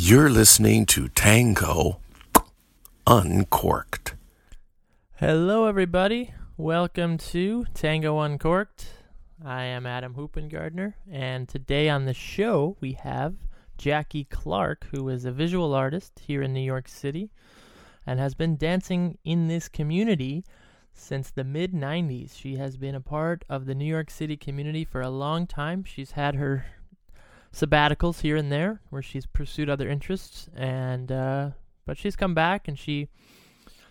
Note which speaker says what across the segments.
Speaker 1: You're listening to Tango Uncorked.
Speaker 2: Hello, everybody. Welcome to Tango Uncorked. I am Adam Hoopengardner, and today on the show we have Jackie Clark, who is a visual artist here in New York City and has been dancing in this community since the mid 90s. She has been a part of the New York City community for a long time. She's had her sabbaticals here and there where she's pursued other interests and uh, but she's come back and she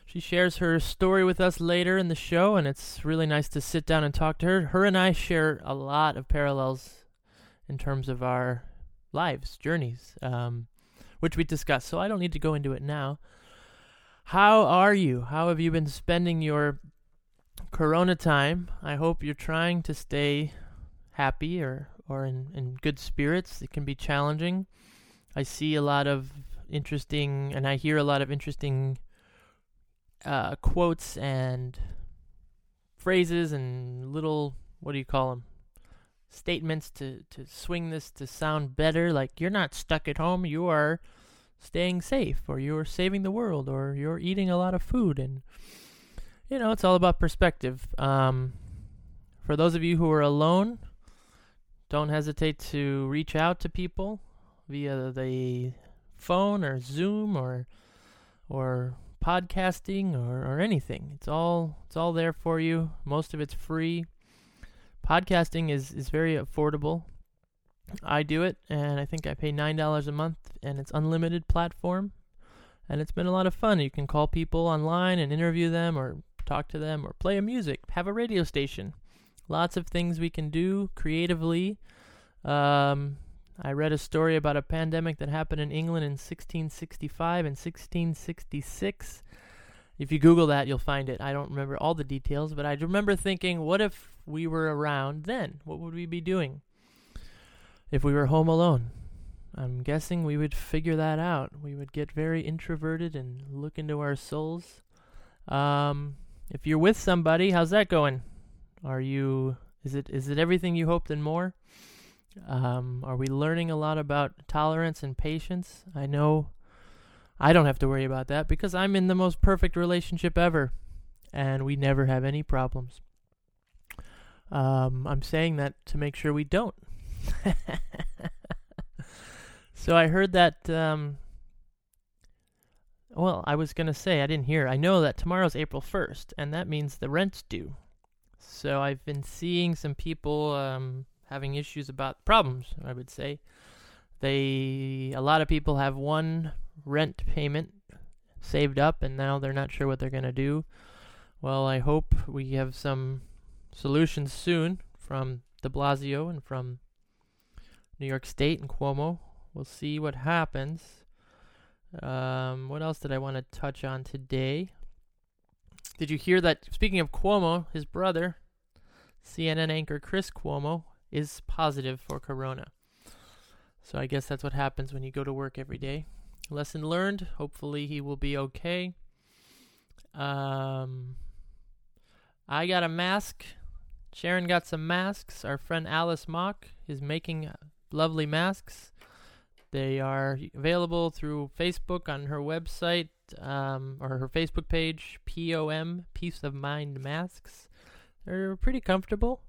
Speaker 2: she shares her story with us later in the show and it's really nice to sit down and talk to her. Her and i share a lot of parallels in terms of our lives journeys um, which we discussed so i don't need to go into it now. How are you? How have you been spending your corona time? I hope you're trying to stay happy or or in, in good spirits. It can be challenging. I see a lot of interesting, and I hear a lot of interesting uh, quotes and phrases and little, what do you call them? Statements to, to swing this to sound better. Like, you're not stuck at home, you are staying safe, or you're saving the world, or you're eating a lot of food. And, you know, it's all about perspective. Um, for those of you who are alone, don't hesitate to reach out to people via the phone or Zoom or or podcasting or, or anything. It's all it's all there for you. Most of it's free. Podcasting is, is very affordable. I do it and I think I pay nine dollars a month and it's unlimited platform. And it's been a lot of fun. You can call people online and interview them or talk to them or play a music, have a radio station. Lots of things we can do creatively. Um, I read a story about a pandemic that happened in England in 1665 and 1666. If you Google that, you'll find it. I don't remember all the details, but I remember thinking, what if we were around then? What would we be doing if we were home alone? I'm guessing we would figure that out. We would get very introverted and look into our souls. Um, if you're with somebody, how's that going? Are you is it is it everything you hoped and more? Um, are we learning a lot about tolerance and patience? I know I don't have to worry about that because I'm in the most perfect relationship ever, and we never have any problems. Um, I'm saying that to make sure we don't. so I heard that. Um, well, I was gonna say I didn't hear. I know that tomorrow's April 1st, and that means the rent's due. So I've been seeing some people um, having issues about problems. I would say they a lot of people have one rent payment saved up, and now they're not sure what they're gonna do. Well, I hope we have some solutions soon from De Blasio and from New York State and Cuomo. We'll see what happens. Um, what else did I want to touch on today? Did you hear that? Speaking of Cuomo, his brother, CNN anchor Chris Cuomo, is positive for corona. So I guess that's what happens when you go to work every day. Lesson learned. Hopefully he will be okay. Um, I got a mask. Sharon got some masks. Our friend Alice Mock is making lovely masks. They are available through Facebook on her website um, or her Facebook page, POM, Peace of Mind Masks. They're pretty comfortable.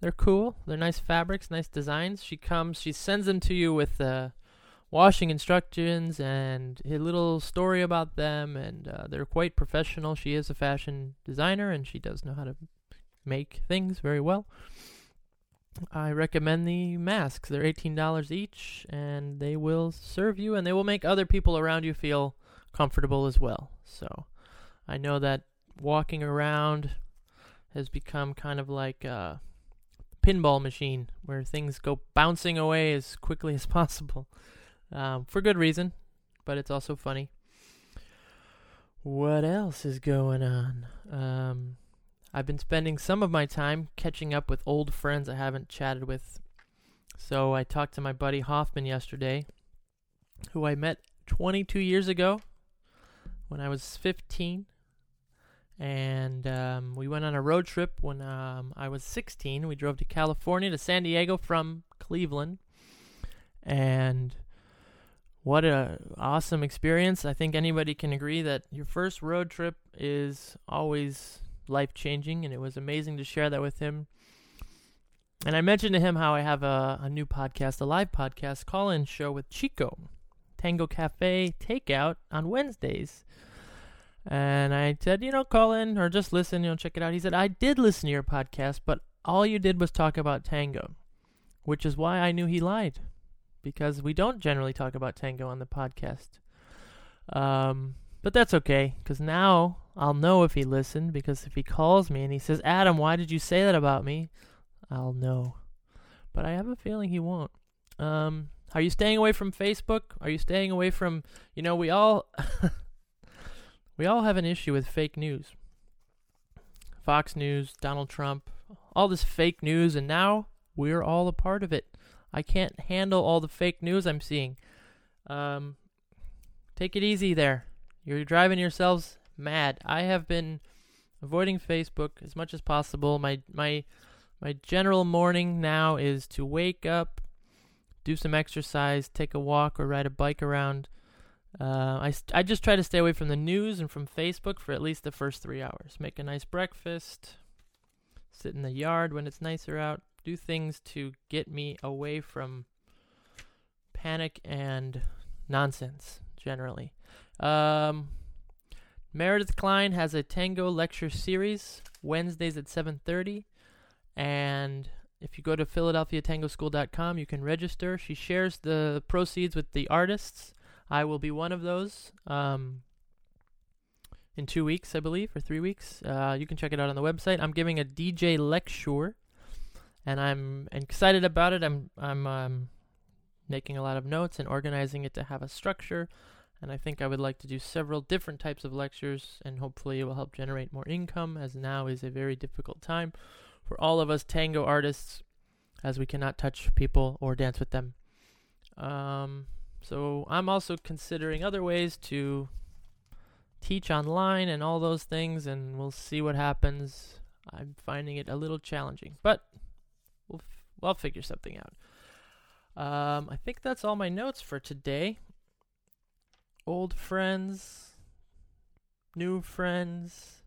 Speaker 2: They're cool. They're nice fabrics, nice designs. She comes, she sends them to you with uh, washing instructions and a little story about them, and uh, they're quite professional. She is a fashion designer and she does know how to make things very well. I recommend the masks. They're $18 each, and they will serve you and they will make other people around you feel comfortable as well. So I know that walking around has become kind of like a pinball machine where things go bouncing away as quickly as possible um, for good reason, but it's also funny. What else is going on? Um, I've been spending some of my time catching up with old friends I haven't chatted with. So I talked to my buddy Hoffman yesterday, who I met 22 years ago when I was 15. And um, we went on a road trip when um, I was 16. We drove to California to San Diego from Cleveland. And what a awesome experience. I think anybody can agree that your first road trip is always life changing, and it was amazing to share that with him. And I mentioned to him how I have a, a new podcast, a live podcast call in show with Chico, Tango Cafe Takeout on Wednesdays. And I said, you know, call in or just listen, you know, check it out. He said, I did listen to your podcast, but all you did was talk about tango, which is why I knew he lied because we don't generally talk about tango on the podcast. Um, but that's okay because now I'll know if he listened because if he calls me and he says, Adam, why did you say that about me? I'll know. But I have a feeling he won't. Um, are you staying away from Facebook? Are you staying away from, you know, we all we all have an issue with fake news. Fox News, Donald Trump, all this fake news and now we're all a part of it. I can't handle all the fake news I'm seeing. Um, take it easy there. You're driving yourselves mad. I have been avoiding Facebook as much as possible. My my my general morning now is to wake up, do some exercise, take a walk, or ride a bike around. Uh, I, I just try to stay away from the news and from Facebook for at least the first three hours. Make a nice breakfast, sit in the yard when it's nicer out, do things to get me away from panic and nonsense generally. Um, Meredith Klein has a tango lecture series Wednesdays at 7:30 and if you go to philadelphiatangoschool.com you can register. She shares the proceeds with the artists. I will be one of those. Um, in two weeks, I believe, or three weeks. Uh, you can check it out on the website. I'm giving a DJ lecture and I'm excited about it. I'm I'm um, making a lot of notes and organizing it to have a structure. And I think I would like to do several different types of lectures, and hopefully it will help generate more income, as now is a very difficult time for all of us tango artists, as we cannot touch people or dance with them. Um, so I'm also considering other ways to teach online and all those things, and we'll see what happens. I'm finding it a little challenging, but we'll f- we'll figure something out. Um, I think that's all my notes for today. Old friends, new friends,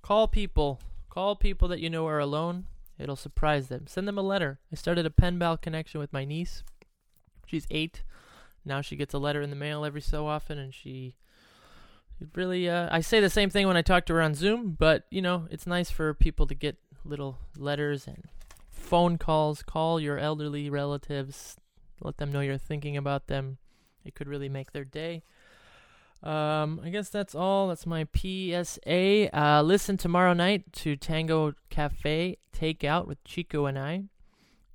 Speaker 2: call people, call people that you know are alone. It'll surprise them. Send them a letter. I started a pen pal connection with my niece. She's eight. Now she gets a letter in the mail every so often, and she really. Uh, I say the same thing when I talk to her on Zoom, but you know, it's nice for people to get little letters and phone calls. Call your elderly relatives. Let them know you're thinking about them. It could really make their day. Um, I guess that's all. That's my PSA. Uh, listen tomorrow night to Tango Cafe Takeout with Chico and I.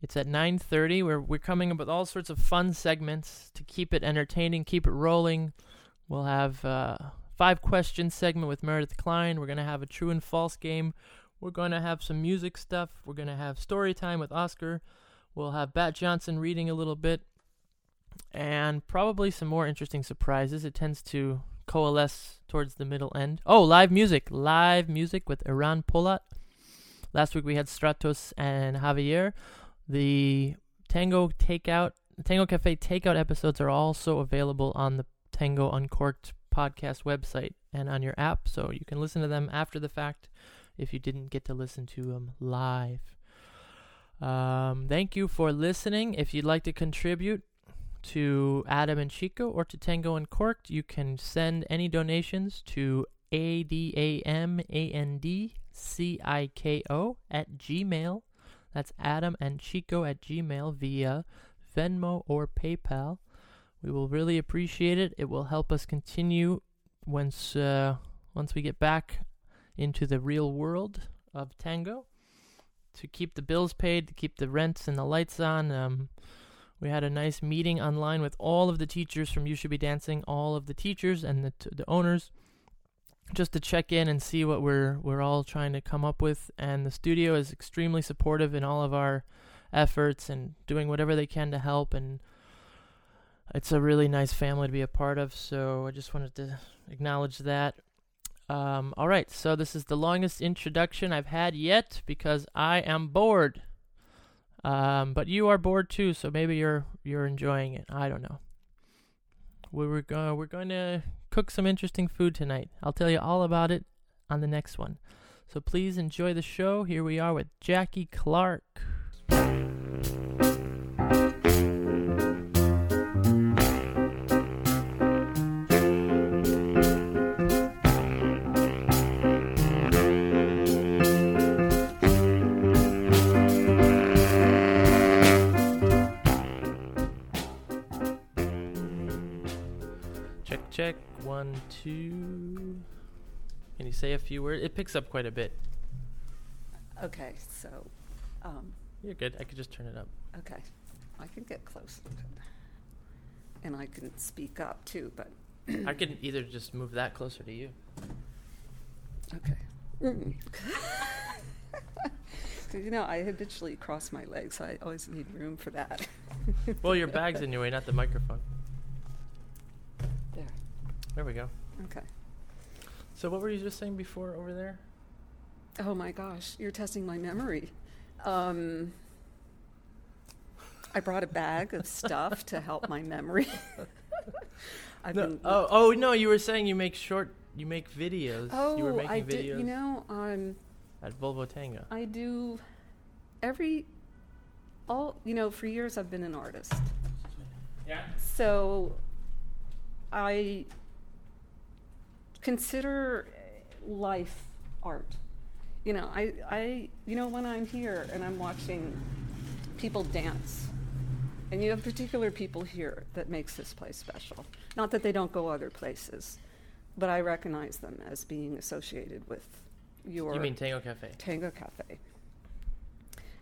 Speaker 2: It's at 9:30. We're we're coming up with all sorts of fun segments to keep it entertaining, keep it rolling. We'll have uh, five question segment with Meredith Klein. We're gonna have a true and false game we're to have some music stuff. We're to have story time with Oscar. We'll have Bat Johnson reading a little bit. And probably some more interesting surprises. It tends to coalesce towards the middle end. Oh, live music. Live music with Iran Polat. Last week we had Stratos and Javier. The Tango Takeout, Tango Cafe Takeout episodes are also available on the Tango Uncorked podcast website and on your app, so you can listen to them after the fact if you didn't get to listen to them live. Um, thank you for listening. If you'd like to contribute to Adam and Chico or to Tango Uncorked, you can send any donations to A-D-A-M-A-N-D-C-I-K-O at Gmail. That's Adam and Chico at Gmail via Venmo or PayPal. We will really appreciate it. It will help us continue once uh, once we get back into the real world of tango to keep the bills paid, to keep the rents and the lights on. Um, we had a nice meeting online with all of the teachers from You Should Be Dancing, all of the teachers and the t- the owners, just to check in and see what we're we're all trying to come up with. And the studio is extremely supportive in all of our efforts and doing whatever they can to help. And it's a really nice family to be a part of. So I just wanted to acknowledge that. Um, all right, so this is the longest introduction I've had yet because I am bored. Um, but you are bored too, so maybe you're you're enjoying it. I don't know. we were we're going to cook some interesting food tonight. I'll tell you all about it on the next one. So please enjoy the show. Here we are with Jackie Clark. Check. One, two. Can you say a few words? It picks up quite a bit.
Speaker 3: Okay, so, um,
Speaker 2: You're good. I could just turn it up.
Speaker 3: okay, I can get close. And I can speak up too, but,
Speaker 2: I can either just move that closer to you.
Speaker 3: okay. Mm. You know, I habitually cross my legs, so I always need room for that.
Speaker 2: Well, your bag's in your way, not the microphone.
Speaker 3: There,
Speaker 2: There we go.
Speaker 3: okay.
Speaker 2: So, what were you just saying before over there?
Speaker 3: Oh my gosh, you're testing my memory. Um, I brought a bag of stuff to help my memory. I've
Speaker 2: No,
Speaker 3: been,
Speaker 2: oh, oh no! You were saying you make short, you make videos.
Speaker 3: oh,
Speaker 2: you were making
Speaker 3: I
Speaker 2: videos
Speaker 3: did. You know, um,
Speaker 2: at Volvo Tango.
Speaker 3: I do every all you know for years I've been an artist.
Speaker 2: Yeah.
Speaker 3: So I consider life art. You know, I I you know when I'm here and I'm watching people dance and you have particular people here that makes this place special. Not that they don't go other places, but I recognize them as being associated with your
Speaker 2: You mean Tango Cafe?
Speaker 3: Tango Cafe.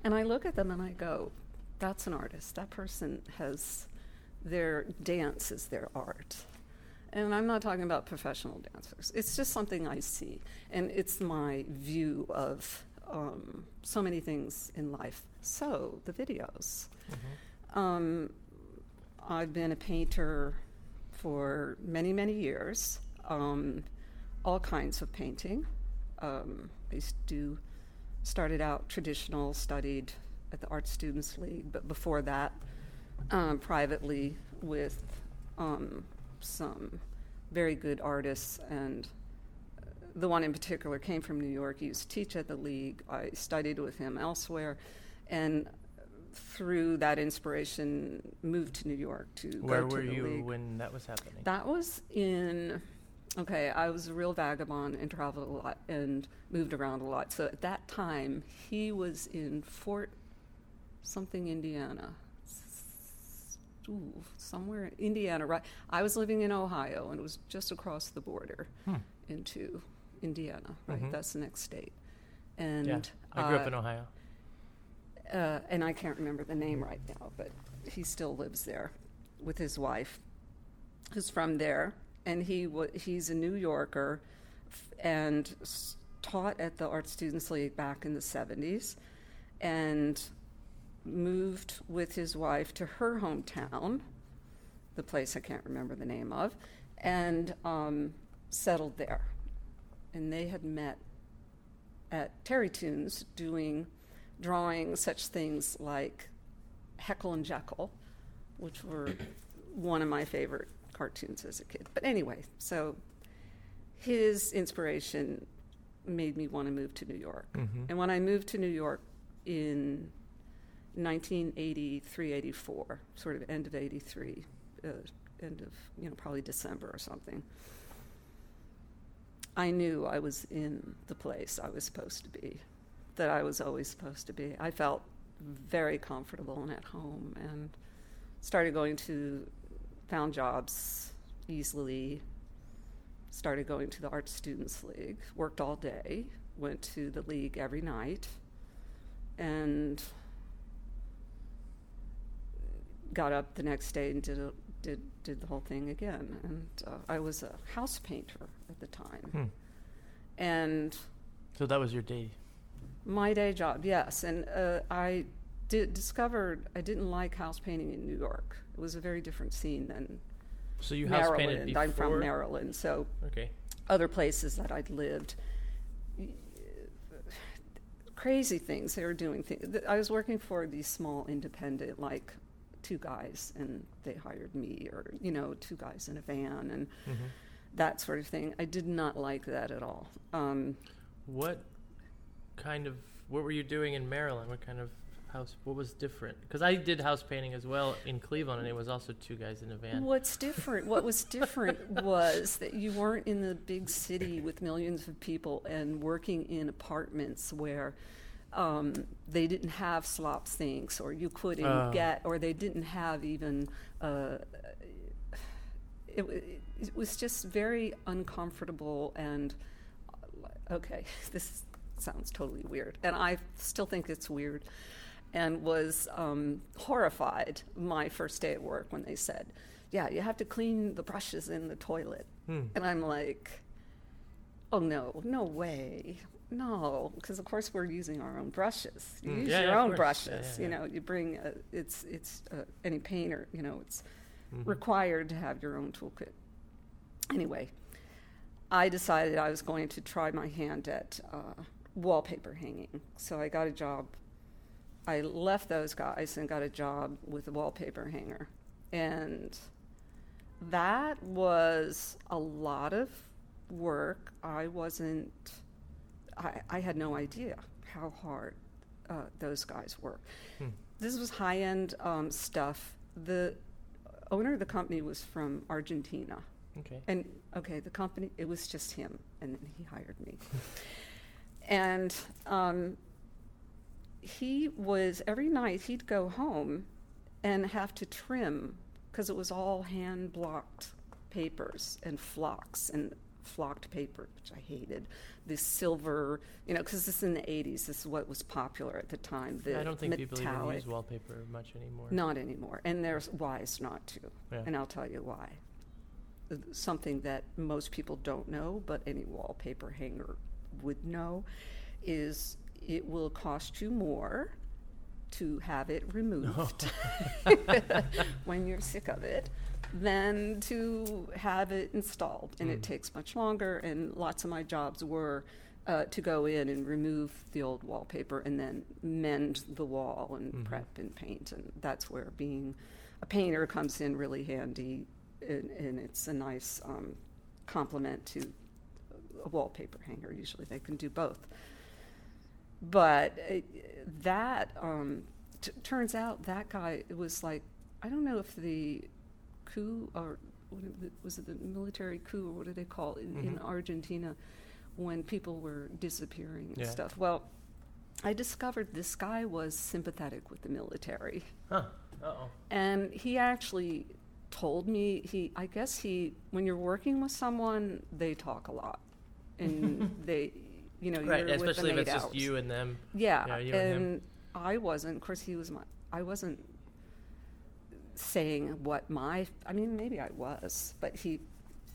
Speaker 3: And I look at them and I go, that's an artist. That person has their dance is their art. And I'm not talking about professional dancers. It's just something I see. And it's my view of um, so many things in life. So, the videos. Um, I've been a painter for many, many years, um, all kinds of painting. Um, I used to do, started out traditional, studied at the Art Students League, but before that, um, privately with um, some very good artists. And the one in particular came from New York. He used to teach at the league. I studied with him elsewhere. And through that inspiration, moved to New York to
Speaker 2: Where
Speaker 3: go to the League.
Speaker 2: Where were you when that was happening?
Speaker 3: That was in, okay, I was a real vagabond and traveled a lot and moved around a lot. So at that time, he was in Fort something, Indiana. Ooh, somewhere in Indiana, right? I was living in Ohio and it was just across the border
Speaker 2: Hmm.
Speaker 3: into Indiana, right?
Speaker 2: Mhm.
Speaker 3: That's the next state. And
Speaker 2: yeah, I grew
Speaker 3: uh,
Speaker 2: up in Ohio.
Speaker 3: uh, and I can't remember the name right now, but he still lives there with his wife, who's from there, and he wa he's a New Yorker, f- and s- taught at the Art Students League back in the '70s, and moved with his wife to her hometown, the place I can't remember the name of, and um, settled there, and they had met at Terrytoons doing drawing such things like Heckle and Jeckle, which were one of my favorite cartoons as a kid. But anyway, so his inspiration made me want to move to New York.
Speaker 2: Mhm.
Speaker 3: And when I moved to New York in 1983, 84, sort of end of 83, uh, end of, you know, probably December or something, I knew I was in the place I was supposed to be, that I was always supposed to be. I felt very comfortable and at home and started going to, found jobs easily, started going to the Art Students League, worked all day, went to the league every night, and got up the next day and did a, did did the whole thing again. And uh, I was a house painter at the time,
Speaker 2: Hmm.
Speaker 3: and
Speaker 2: So that was your day.
Speaker 3: my day job, yes. And uh, I did discovered I didn't like house painting in New York. It was a very different scene than
Speaker 2: So you house painted
Speaker 3: Maryland.
Speaker 2: before.
Speaker 3: I'm from Maryland, so
Speaker 2: Okay.
Speaker 3: other places that I'd lived. Crazy things they were doing. Things. I was working for these small independent, like two guys and they hired me, or you know, two guys in a van and
Speaker 2: hmm
Speaker 3: that sort of thing. I did not like that at all. Um,
Speaker 2: What kind of what were you doing in Maryland? What kind of house? What was different? Because I did house painting as well in Cleveland, and it was also two guys in a van.
Speaker 3: What's different? What was different was that you weren't in the big city with millions of people and working in apartments where um, they didn't have slop sinks, or you couldn't
Speaker 2: Oh.
Speaker 3: get, or they didn't have even. Uh, it, it was just very uncomfortable and uh, okay. This sounds totally weird, and I still think it's weird. And was um, horrified my first day at work when they said, "Yeah, you have to clean the brushes in the toilet."
Speaker 2: Hmm.
Speaker 3: And I'm like, "Oh no, no way, no!" Because of course we're using our own brushes. You
Speaker 2: Mm,
Speaker 3: use
Speaker 2: yeah,
Speaker 3: your
Speaker 2: yeah,
Speaker 3: own brushes.
Speaker 2: Yeah,
Speaker 3: You know, you bring a, it's it's uh, any painter. You know, it's
Speaker 2: Mhm.
Speaker 3: required to have your own toolkit. Anyway, I decided I was going to try my hand at uh, wallpaper hanging. So I got a job. I left those guys and got a job with a wallpaper hanger. And that was a lot of work. I wasn't, I, I had no idea how hard uh, those guys work.
Speaker 2: Hmm.
Speaker 3: This was high end um, stuff. The owner of the company was from Argentina.
Speaker 2: Okay.
Speaker 3: And okay, the company, it was just him, and then he hired me. and um, he was, every night he'd go home and have to trim, because it was all hand blocked papers and flocks and flocked paper, which I hated. This silver, you know, because this is in the 80s, this is what was popular at the time. The
Speaker 2: I don't think people even use wallpaper much anymore.
Speaker 3: not anymore. And there's wise not to.
Speaker 2: Yeah.
Speaker 3: And I'll tell you why. Uh, Something that most people don't know, but any wallpaper hanger would know, is it will cost you more to have it removed when you're sick of it than to have it installed. And it
Speaker 2: Mm.
Speaker 3: takes much longer, and lots of my jobs were uh, to go in and remove the old wallpaper and then mend the wall and
Speaker 2: Mhm.
Speaker 3: prep and paint. And that's where being a painter comes in really handy, and, and it's a nice um, complement to a wallpaper hanger. Usually they can do both. But uh, that um, t- turns out that guy was like I don't know if the coup or what it- was it the military coup or what do they call it in, in
Speaker 2: Mhm.
Speaker 3: Argentina when people were disappearing and
Speaker 2: Yeah.
Speaker 3: stuff. Well, I discovered this guy was sympathetic with the military.
Speaker 2: Huh. Uh oh.
Speaker 3: And he actually told me he I guess he when you're working with someone, they talk a lot. And they you know,
Speaker 2: Right,
Speaker 3: you're with
Speaker 2: especially if it's
Speaker 3: hours.
Speaker 2: just you and them.
Speaker 3: Yeah,
Speaker 2: Yeah, you and
Speaker 3: and I wasn't. Of course, he was my. I wasn't saying what my. I mean, maybe I was, but he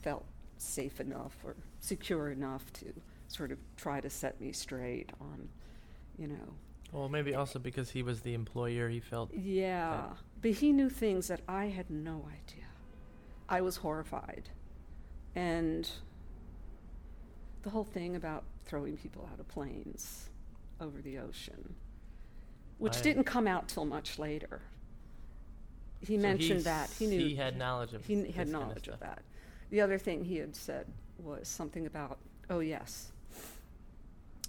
Speaker 3: felt safe enough or secure enough to sort of try to set me straight on, you know.
Speaker 2: Well, maybe also because he was the employer, he felt.
Speaker 3: Yeah, but he knew things that I had no idea. I was horrified, and the whole thing about throwing people out of planes over the ocean, which
Speaker 2: I-
Speaker 3: didn't come out till much later. He
Speaker 2: So
Speaker 3: mentioned that he knew
Speaker 2: He had knowledge of.
Speaker 3: he
Speaker 2: this
Speaker 3: had
Speaker 2: kinda
Speaker 3: knowledge of
Speaker 2: stuff.
Speaker 3: that. The other thing he had said was something about, oh yes,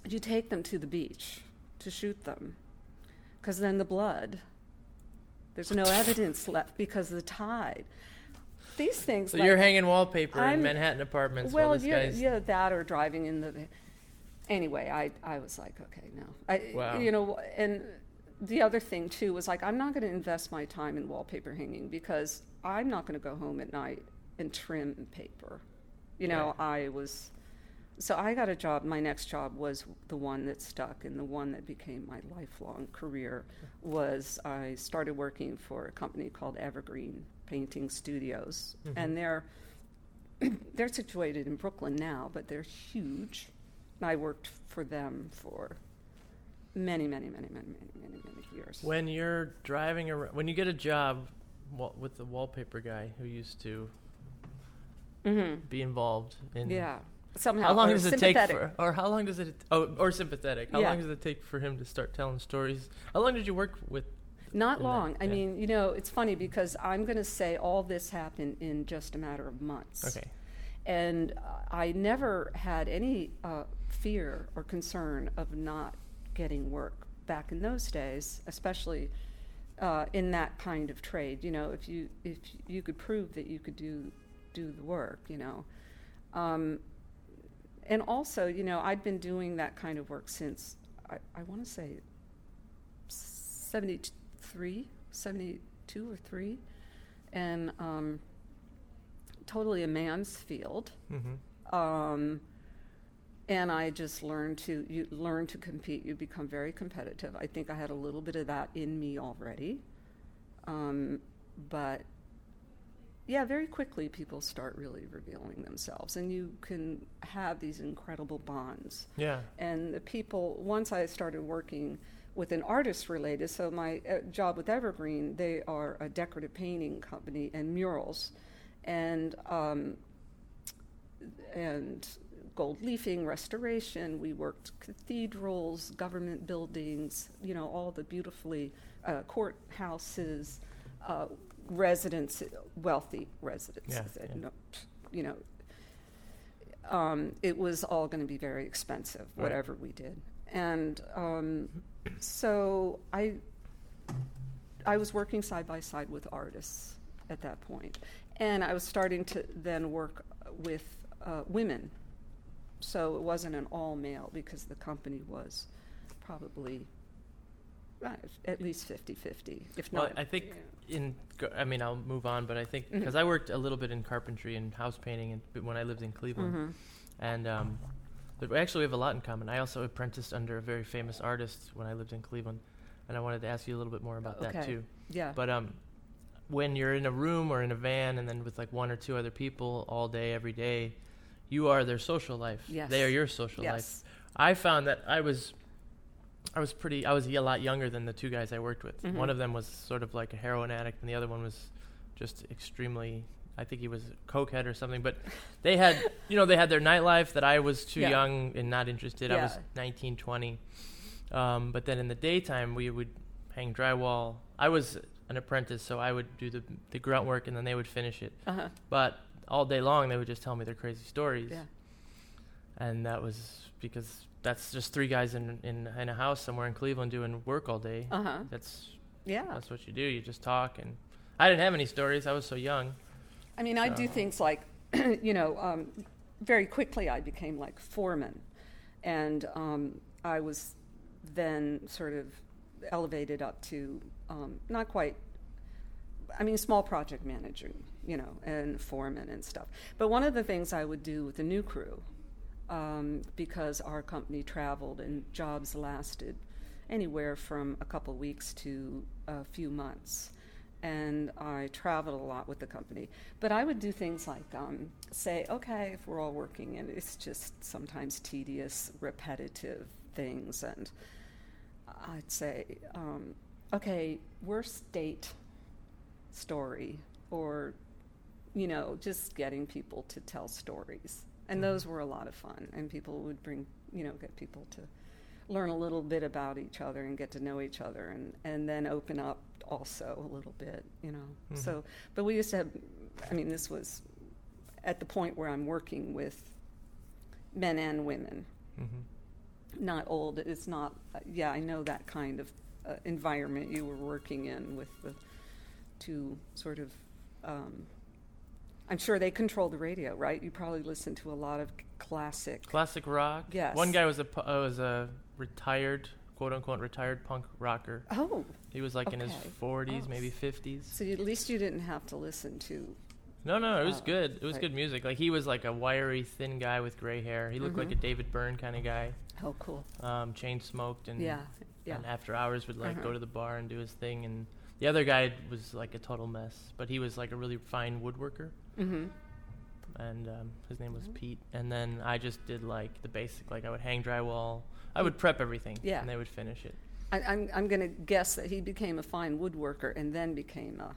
Speaker 3: you take them to the beach to shoot them, because then the blood, there's no evidence left because of the tide. These things.
Speaker 2: So
Speaker 3: like,
Speaker 2: you're hanging wallpaper in
Speaker 3: I'm-
Speaker 2: Manhattan apartments
Speaker 3: well,
Speaker 2: while this
Speaker 3: yeah,
Speaker 2: guy's.
Speaker 3: yeah, that or driving in the. Anyway, I I was like, okay, no, I
Speaker 2: Wow.
Speaker 3: you know, and the other thing too was like, I'm not going to invest my time in wallpaper hanging because I'm not going to go home at night and trim paper. You know, I was. So I got a job. My next job was the one that stuck, and the one that became my lifelong career was I started working for a company called Evergreen Painting Studios,
Speaker 2: Mhm.
Speaker 3: and they're they're situated in Brooklyn now, but they're huge. And I worked for them for many, many, many, many, many, many, many years.
Speaker 2: When you're driving around, when you get a job with the wallpaper guy who used to
Speaker 3: hmm
Speaker 2: be involved in.
Speaker 3: Yeah. Somehow.
Speaker 2: How long does it take for, or how long does it, oh, or sympathetic? How
Speaker 3: Yeah.
Speaker 2: long does it take for him to start telling stories? How long did you work with
Speaker 3: Not
Speaker 2: in that-
Speaker 3: long. I
Speaker 2: yeah.
Speaker 3: mean, you know, it's funny because I'm going to say all this happened in just a matter of months.
Speaker 2: Okay.
Speaker 3: And I never had any uh, fear or concern of not getting work back in those days, especially uh, in that kind of trade. You know, if you if you could prove that you could do do the work, you know. Um, and also, you know, I'd been doing that kind of work since I, I want to say 73, 72 or 3. And um, totally a man's field.
Speaker 2: Mm-hmm.
Speaker 3: Um, and I just learned to you learn to compete. You become very competitive. I think I had a little bit of that in me already, um, but yeah, very quickly people start really revealing themselves, and you can have these incredible bonds.
Speaker 2: Yeah.
Speaker 3: And the people, once I started working with an artist related, so my uh, job with Evergreen, they are a decorative painting company and murals, and um, and gold leafing, restoration. We worked cathedrals, government buildings, you know, all the beautifully uh, courthouses, uh, residents, wealthy residences.
Speaker 2: Yeah, yeah.
Speaker 3: uh, You know, um, it was all going to be very expensive,
Speaker 2: Right.
Speaker 3: whatever we did. And um, so I, I was working side by side with artists at that point, and I was starting to then work with uh, women. So it wasn't an all male because the company was probably uh, at least 50 50, if
Speaker 2: Well,
Speaker 3: not.
Speaker 2: I think in I mean I'll move on, but I think because I worked a little bit in carpentry and house painting and when I lived in Cleveland,
Speaker 3: Mhm.
Speaker 2: and um, but we actually have a lot in common. I also apprenticed under a very famous artist when I lived in Cleveland, and I wanted to ask you a little bit more about that too.
Speaker 3: Yeah.
Speaker 2: But um, when you're in a room or in a van and then with like one or two other people all day every day, you are their social life.
Speaker 3: Yes.
Speaker 2: They are your social life. I found that I was I was pretty I was a lot younger than the two guys I worked with.
Speaker 3: Mhm.
Speaker 2: One of them was sort of like a heroin addict and the other one was just extremely I think he was a cokehead or something, but they had you know, they had their nightlife that I was too
Speaker 3: Yeah.
Speaker 2: young and not interested. I was
Speaker 3: Yeah.
Speaker 2: 19, 20. Um, but then in the daytime we would hang drywall. I was an apprentice, so I would do the the grunt work and then they would finish it.
Speaker 3: Uh-huh.
Speaker 2: But all day long they would just tell me their crazy stories
Speaker 3: Yeah.
Speaker 2: and that was because that's just three guys in in, in a house somewhere in Cleveland doing work all day.
Speaker 3: Uh huh.
Speaker 2: That's
Speaker 3: Yeah.
Speaker 2: that's what you do. You just talk, and I didn't have any stories. I was so young.
Speaker 3: I mean, I do things like, you know, um, very quickly I became like foreman. And um, I was then sort of elevated up to um, not quite, I mean, small project manager, you know, and foreman and stuff. But one of the things I would do with the new crew, um, because our company traveled and jobs lasted anywhere from a couple weeks to a few months and I traveled a lot with the company. But I would do things like um, say, okay, if we're all working, and it's just sometimes tedious, repetitive things, and I'd say, um, okay, worst date story, or you know, just getting people to tell stories, and those were a lot of fun, and people would bring, you know, get people to learn a little bit about each other and get to know each other and, and then open up also a little bit, you know.
Speaker 2: Mhm.
Speaker 3: So, but we used to have, I mean, this was at the point where I'm working with men and women,
Speaker 2: Mm-hmm.
Speaker 3: not old. It's not, yeah, I know that kind of uh, environment you were working in with the two sort of, um, I'm sure they control the radio, right? You probably listen to a lot of classic.
Speaker 2: Classic rock.
Speaker 3: Yes.
Speaker 2: One guy was a uh, was a retired quote unquote retired punk rocker.
Speaker 3: Oh,
Speaker 2: He was like in his 40s,
Speaker 3: Oh.
Speaker 2: maybe 50s.
Speaker 3: so at least you didn't have to listen to.
Speaker 2: No, no, it was
Speaker 3: Oh,
Speaker 2: good. It was
Speaker 3: right.
Speaker 2: good music. Like he was like a wiry, thin guy with gray hair. He looked like a. David Byrne kind of guy.
Speaker 3: Oh, cool.
Speaker 2: Um, chain smoked and
Speaker 3: Yeah, yeah.
Speaker 2: and after hours would like
Speaker 3: Uh-huh.
Speaker 2: go to the bar and do his thing and the other guy was like a total mess but he was like a really fine woodworker
Speaker 3: Mm-hmm.
Speaker 2: and um, his name was
Speaker 3: Mhm.
Speaker 2: pete and then i just did like the basic like i would hang drywall i would prep everything
Speaker 3: Yeah.
Speaker 2: and they would finish it
Speaker 3: I, I'm, I'm going to guess that he became a fine woodworker and then became a,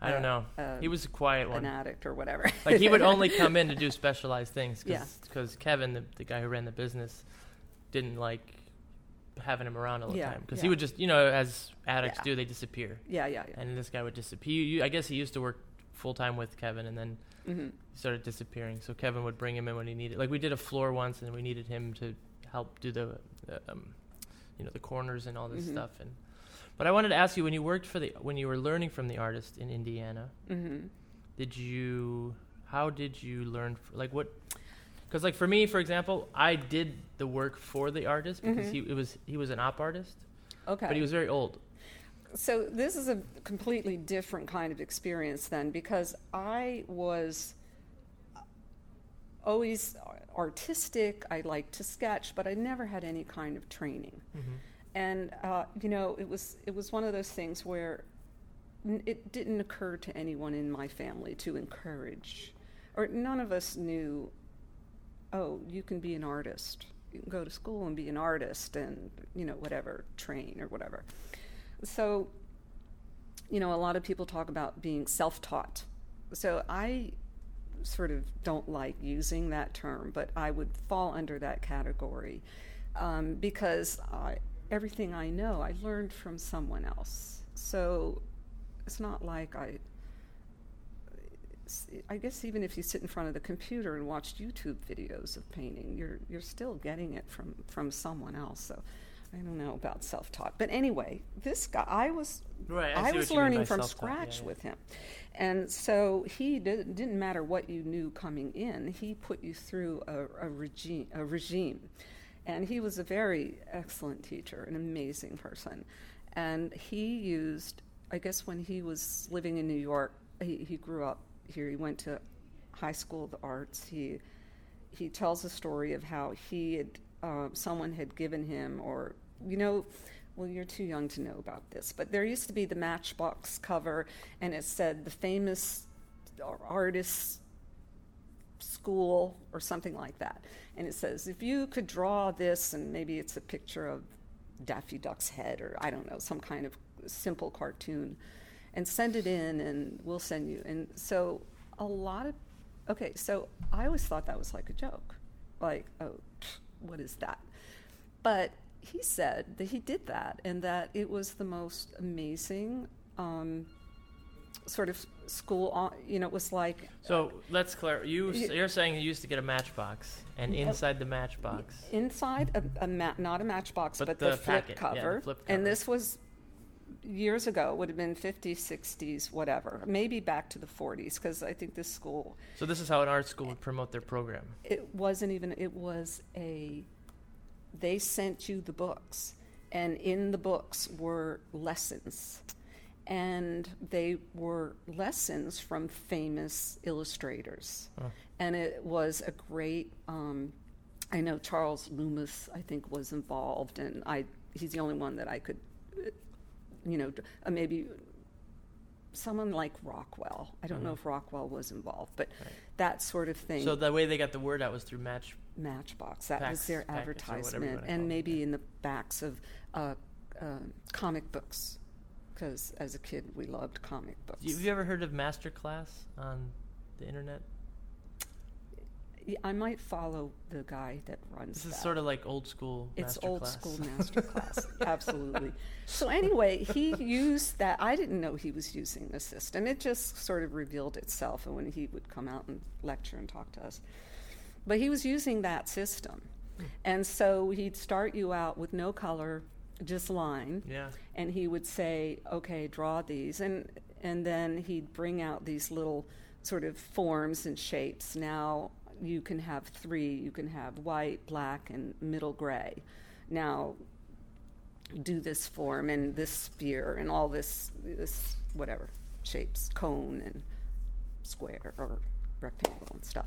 Speaker 2: i don't know
Speaker 3: uh,
Speaker 2: he was a quiet one.
Speaker 3: an addict or whatever.
Speaker 2: like he would only come in to do specialized things
Speaker 3: Yeah.
Speaker 2: because kevin the, the guy who ran the business didn't like having him around all the
Speaker 3: Yeah,
Speaker 2: time because
Speaker 3: yeah.
Speaker 2: he would just, you know, as addicts
Speaker 3: Yeah.
Speaker 2: do, they disappear.
Speaker 3: Yeah, yeah, yeah.
Speaker 2: And this guy would disappear. I guess he used to work full time with Kevin, and then
Speaker 3: hmm
Speaker 2: he started disappearing. So Kevin would bring him in when he needed. Like we did a floor once, and we needed him to help do the, the um, you know, the corners and all this
Speaker 3: Mhm.
Speaker 2: stuff. And but I wanted to ask you when you worked for the when you were learning from the artist in Indiana,
Speaker 3: hmm
Speaker 2: did you how did you learn f- like what because like for me for example i did the work for the artist because
Speaker 3: Mhm.
Speaker 2: he it was he was an op artist
Speaker 3: Okay.
Speaker 2: but he was very old
Speaker 3: So this is a completely different kind of experience then, because I was always artistic. I liked to sketch, but I never had any kind of training. And uh, you know, it was it was one of those things where it didn't occur to anyone in my family to encourage, or none of us knew. Oh, you can be an artist. You can go to school and be an artist, and you know whatever, train or whatever. So, you know, a lot of people talk about being self taught. So I sort of don't like using that term, but I would fall under that category um, because I, everything I know I learned from someone else. So it's not like I. I guess even if you sit in front of the computer and watch YouTube videos of painting, you're you're still getting it from from someone else. So I don't know about self-taught, but anyway, this guy I was
Speaker 2: right
Speaker 3: I,
Speaker 2: see
Speaker 3: was
Speaker 2: what you mean
Speaker 3: learning from
Speaker 2: self-taught, yeah,
Speaker 3: scratch
Speaker 2: yeah.
Speaker 3: with him. And so he did, didn't matter what you knew coming in, he put you through a, a, regime, a regime. And he was a very excellent teacher, an amazing person. And he used, I guess, when he was living in New York, he, he grew up here, he went to High School of the Arts. He, he tells a story of how he had, uh, someone had given him, or, you know, well, you're too young to know about this, but there used to be the Matchbox cover, and it said the famous artist school or something like that. And it says, if you could draw this, and maybe it's a picture of Daffy Duck's head, or I don't know, some kind of simple cartoon, and send it in, and we'll send you. And so a lot of, okay, so I always thought that was like a joke. Like, oh, what is that? But he said that he did that and that it was the most amazing um, sort of school. On, you know, it was like
Speaker 2: so let's clear You you're saying you used to get a matchbox and inside the matchbox
Speaker 3: inside a, a ma- not a matchbox,
Speaker 2: But
Speaker 3: but,
Speaker 2: the
Speaker 3: the, flip
Speaker 2: packet, yeah, the
Speaker 3: cover. And this was years ago. Would have been 50s, 60s, whatever. Maybe back to the 40s because I think this school
Speaker 2: so this is how an art school would promote their program
Speaker 3: it wasn't even it was a they sent you the books and in the books were lessons and they were lessons from famous illustrators
Speaker 2: Oh.
Speaker 3: and it was a great um, i know charles loomis i think was involved and i he's the only one that i could you know uh, maybe someone like rockwell i don't know
Speaker 2: Mhm.
Speaker 3: if rockwell was involved but
Speaker 2: Right.
Speaker 3: that sort of thing
Speaker 2: so the way they got the word out was through match
Speaker 3: Matchbox. That
Speaker 2: Packs-
Speaker 3: was their
Speaker 2: packets or whatever you
Speaker 3: advertisement, and maybe
Speaker 2: yeah.
Speaker 3: in the backs of uh, uh, comic books, because as a kid we loved comic books.
Speaker 2: have you ever heard of masterclass on the internet
Speaker 3: I might follow the guy that runs.
Speaker 2: this is
Speaker 3: that.
Speaker 2: sort of like old school
Speaker 3: It's old school master class, absolutely. So anyway, he used that. I didn't know he was using the system. It just sort of revealed itself when he would come out and lecture and talk to us. But he was using that system, hmm. and so he'd start you out with no color, just line,
Speaker 2: yeah
Speaker 3: and he would say, "Okay, draw these," and and then he'd bring out these little sort of forms and shapes. Now you can have three. You can have white, black, and middle gray. Now do this form and this sphere and all this this whatever shapes, cone and square or rectangle and stuff.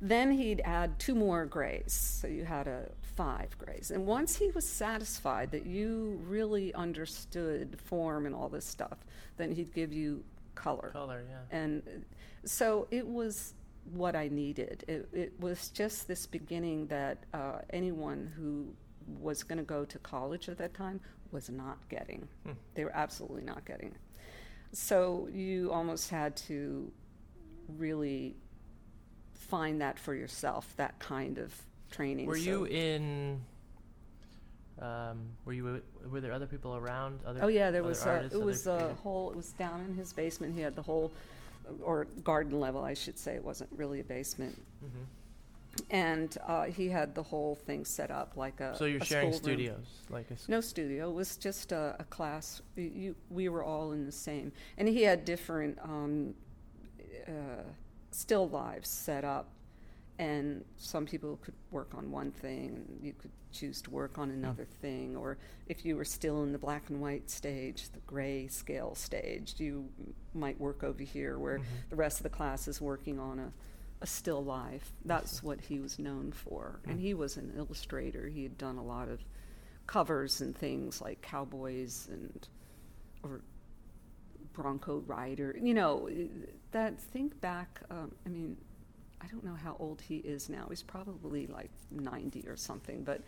Speaker 3: Then he'd add two more grays, so you had a five grays. And once he was satisfied that you really understood form and all this stuff, then he'd give you color.
Speaker 2: color yeah
Speaker 3: And so it was what I needed. It, it was just this beginning that uh, anyone who was going to go to college at that time was not getting.
Speaker 2: Hmm.
Speaker 3: They were absolutely not getting. So you almost had to really find that for yourself, that kind of training.
Speaker 2: Were
Speaker 3: So-
Speaker 2: you in? Um, were you were there other people around? Other
Speaker 3: Oh yeah, there was a,
Speaker 2: artists,
Speaker 3: it was a
Speaker 2: creative-
Speaker 3: whole. It was down in his basement. He had the whole, or garden level, I should say. It wasn't really a basement,
Speaker 2: Mhm.
Speaker 3: and uh, he had the whole thing set up like a.
Speaker 2: So you're
Speaker 3: a
Speaker 2: sharing studios, like a s-
Speaker 3: No studio. It was just a, a class. You, you, we were all in the same, and he had different um, uh, still lives set up, and some people could work on one thing, and you could choose to work on another thing, or if you were still in the black and white stage, the gray scale stage, you might work over here, where
Speaker 2: Mhm.
Speaker 3: the rest of the class is working on a, a still life. That's what he was known for. And
Speaker 2: Mm.
Speaker 3: he was an illustrator. He had done a lot of covers and things like cowboys and or Bronco Rider. You know, that think back. Um, I mean, I don't know how old he is now. He's probably like ninety or something, but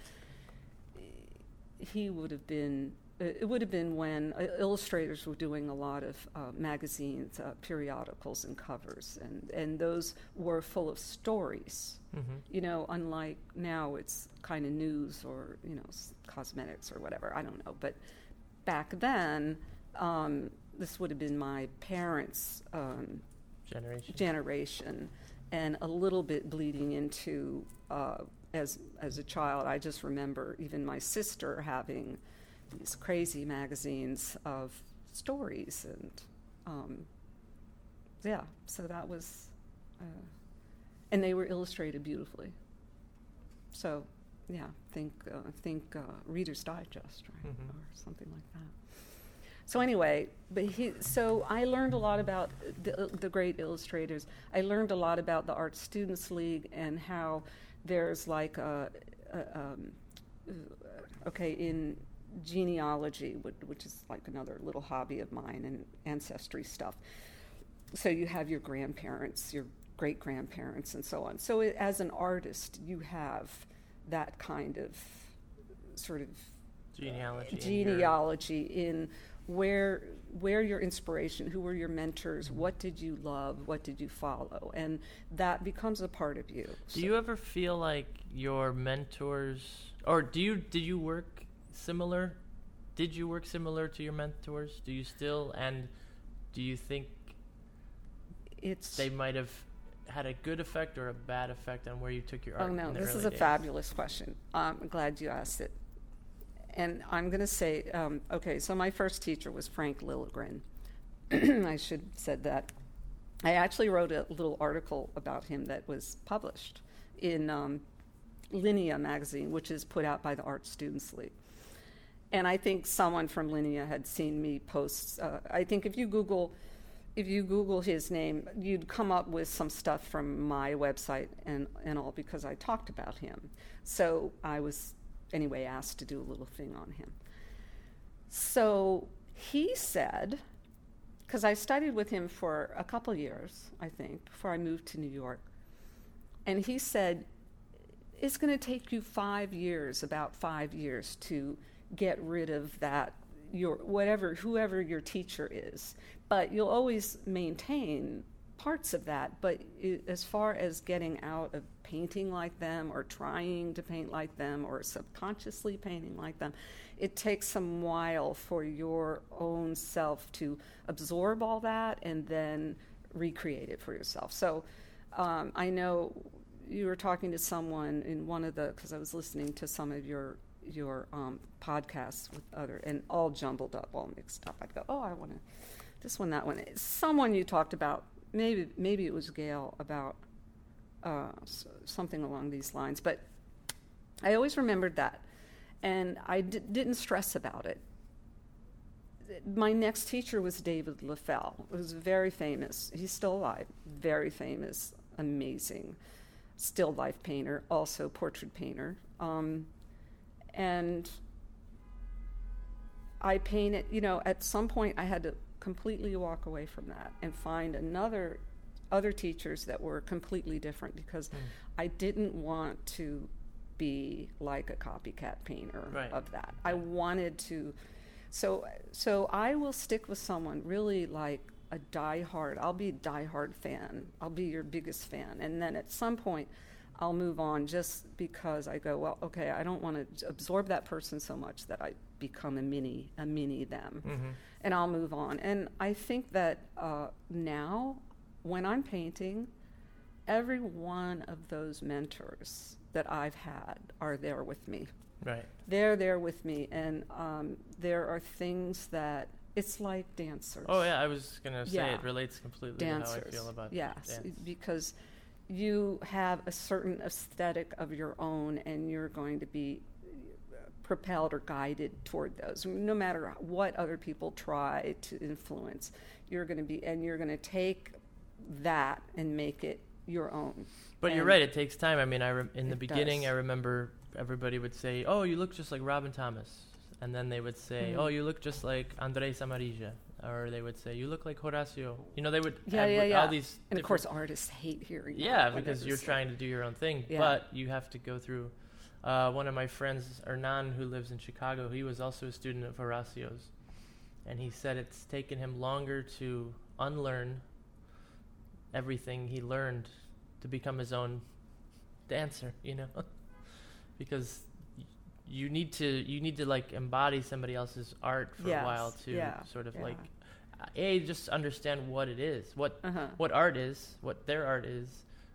Speaker 3: he would have been. uh, It would have been when uh, illustrators were doing a lot of uh, magazines, uh, periodicals, and covers, and and those were full of stories
Speaker 2: Mhm.
Speaker 3: you know, unlike now it's kind of news or, you know, cosmetics or whatever, I don't know. But back then, um, this would have been my parents' um,
Speaker 2: generation.
Speaker 3: generation and a little bit bleeding into, uh, as, as a child, I just remember even my sister having these crazy magazines of stories and, um, yeah, so that was, uh, and they were illustrated beautifully. So, yeah, think uh, think uh, Reader's Digest, right,
Speaker 2: Mhm.
Speaker 3: or something like that. So anyway, but he. So I learned a lot about the, the great illustrators. I learned a lot about the Art Students League and how there's like a, a um, okay in genealogy, which, which is like another little hobby of mine, and ancestry stuff. So you have your grandparents, your great grandparents, and so on. So it, as an artist, you have that kind of sort of
Speaker 2: genealogy. in
Speaker 3: genealogy in where where your inspiration, who were your mentors, what did you love, what did you follow, and that becomes a part of you.
Speaker 2: Do you ever feel like your mentors, or do you did you work similar? Did you work similar to your mentors? Do you still, and do you think
Speaker 3: it's
Speaker 2: they might have had a good effect or a bad effect on where you took your art?
Speaker 3: Oh no, this is a
Speaker 2: days?
Speaker 3: fabulous question. Um, I'm glad you asked it. And I'm going to say, um, okay, so my first teacher was Frank Lilligren. I should have said that. I actually wrote a little article about him that was published in um, magazine, which is put out by the Art Students League. And I think someone from Linea had seen me post. Uh, I think if you Google, if you Google his name, you'd come up with some stuff from my website and and all because I talked about him. So I was anyway asked to do a little thing on him. So he said, because I studied with him for a couple years, I think, before I moved to New York, and he said, it's going to take you five years, about five years, to get rid of that your whatever whoever your teacher is, but you'll always maintain parts of that. But i as far as getting out of painting like them, or trying to paint like them, or subconsciously painting like them, it takes some while for your own self to absorb all that and then recreate it for yourself. So um, I know you were talking to someone in one of the because I was listening to some of your your um, podcasts with other and all jumbled up, all mixed up. I'd go, oh, I want to this one, that one. Someone you talked about, maybe maybe it was Gail about uh, something along these lines, but I always remembered that, and I d- didn't stress about it. My next teacher was David Leffel, who was very famous. He's still alive, very famous, amazing still life painter, also portrait painter. Um, and I painted, you know, at some point I had to completely walk away from that and find another other teachers that were completely different because
Speaker 2: Hmm.
Speaker 3: I didn't want to be like a copycat painter
Speaker 2: Right.
Speaker 3: of that. I wanted to so so I will stick with someone really like a diehard. I'll be a diehard fan. I'll be your biggest fan. And then at some point I'll move on just because I go, well, okay, I don't want to absorb that person so much that I become a mini, a mini them,
Speaker 2: Mm-hmm.
Speaker 3: And I'll move on. And I think that uh, now, when I'm painting, every one of those mentors that I've had are there with me.
Speaker 2: Right.
Speaker 3: They're there with me, and um, there are things that it's like dancers.
Speaker 2: Oh yeah, I was gonna say
Speaker 3: Yeah.
Speaker 2: it relates completely
Speaker 3: dancers.
Speaker 2: to how I feel about
Speaker 3: yes,
Speaker 2: dance.
Speaker 3: because you have a certain aesthetic of your own, and you're going to be propelled or guided toward those. No matter what other people try to influence, you're going to be, and you're going to take that and make it your own.
Speaker 2: But you're right. It takes time. I mean, I rem- in the beginning,
Speaker 3: does.
Speaker 2: I remember everybody would say, "Oh, you look just like Robin Thomas," and then they would say,
Speaker 3: Mhm.
Speaker 2: "Oh, you look just like Andres Amarilla," or they would say, "You look like Horacio." You know, they would
Speaker 3: Yeah,
Speaker 2: have
Speaker 3: yeah,
Speaker 2: all these.
Speaker 3: And of course, artists hate hearing.
Speaker 2: yeah, because you're trying to do your own thing,
Speaker 3: Yeah.
Speaker 2: but you have to go through. Uh, one of my friends, Hernan, who lives in Chicago, he was also a student of Horacio's, and he said it's taken him longer to unlearn everything he learned to become his own dancer. You know, because you need to you need to like embody somebody else's art for a while to
Speaker 3: yeah,
Speaker 2: sort of
Speaker 3: yeah.
Speaker 2: like a just understand what it is, what
Speaker 3: Uh-huh.
Speaker 2: what art is, what their art is,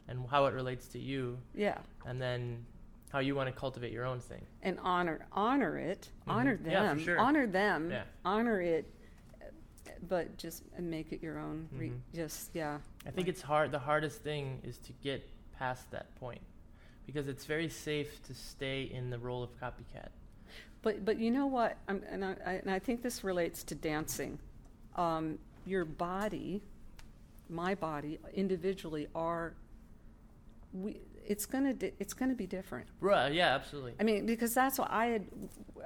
Speaker 2: and how it relates to you,
Speaker 3: Yeah.
Speaker 2: and then how you want to cultivate your own thing.
Speaker 3: and honor honor it honor
Speaker 2: Mhm. Yeah,
Speaker 3: them
Speaker 2: sure.
Speaker 3: honor them
Speaker 2: Yeah.
Speaker 3: honor it but just make it your own Re-
Speaker 2: Mhm.
Speaker 3: just yeah
Speaker 2: I think it's hard. The hardest thing is to get past that point, because it's very safe to stay in the role of copycat.
Speaker 3: but but you know what I'm, and, I, I, and I think this relates to dancing um, your body my body individually are we it's gonna di- it's gonna be different
Speaker 2: Right? Yeah, absolutely.
Speaker 3: I mean, because that's what I had.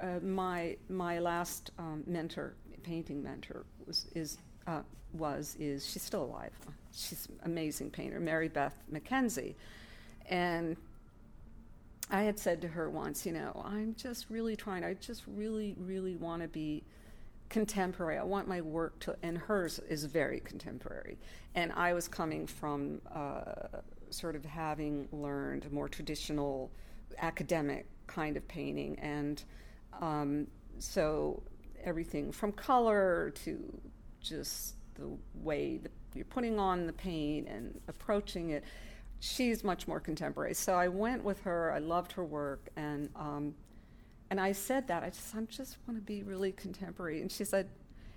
Speaker 3: Uh, my my last um, mentor, painting mentor, was is uh, was is she's still alive. She's an amazing painter, Mary Beth McKenzie, and I had said to her once, you know, I'm just really trying. I just really, really want to be contemporary. I want my work to, and hers is very contemporary. And I was coming from uh, sort of having learned more traditional academic kind of painting, and um, so everything from color to just the way that you're putting on the paint and approaching it. She's much more contemporary. So I went with her. I loved her work, and um, and I said that I just I just want to be really contemporary. And she said,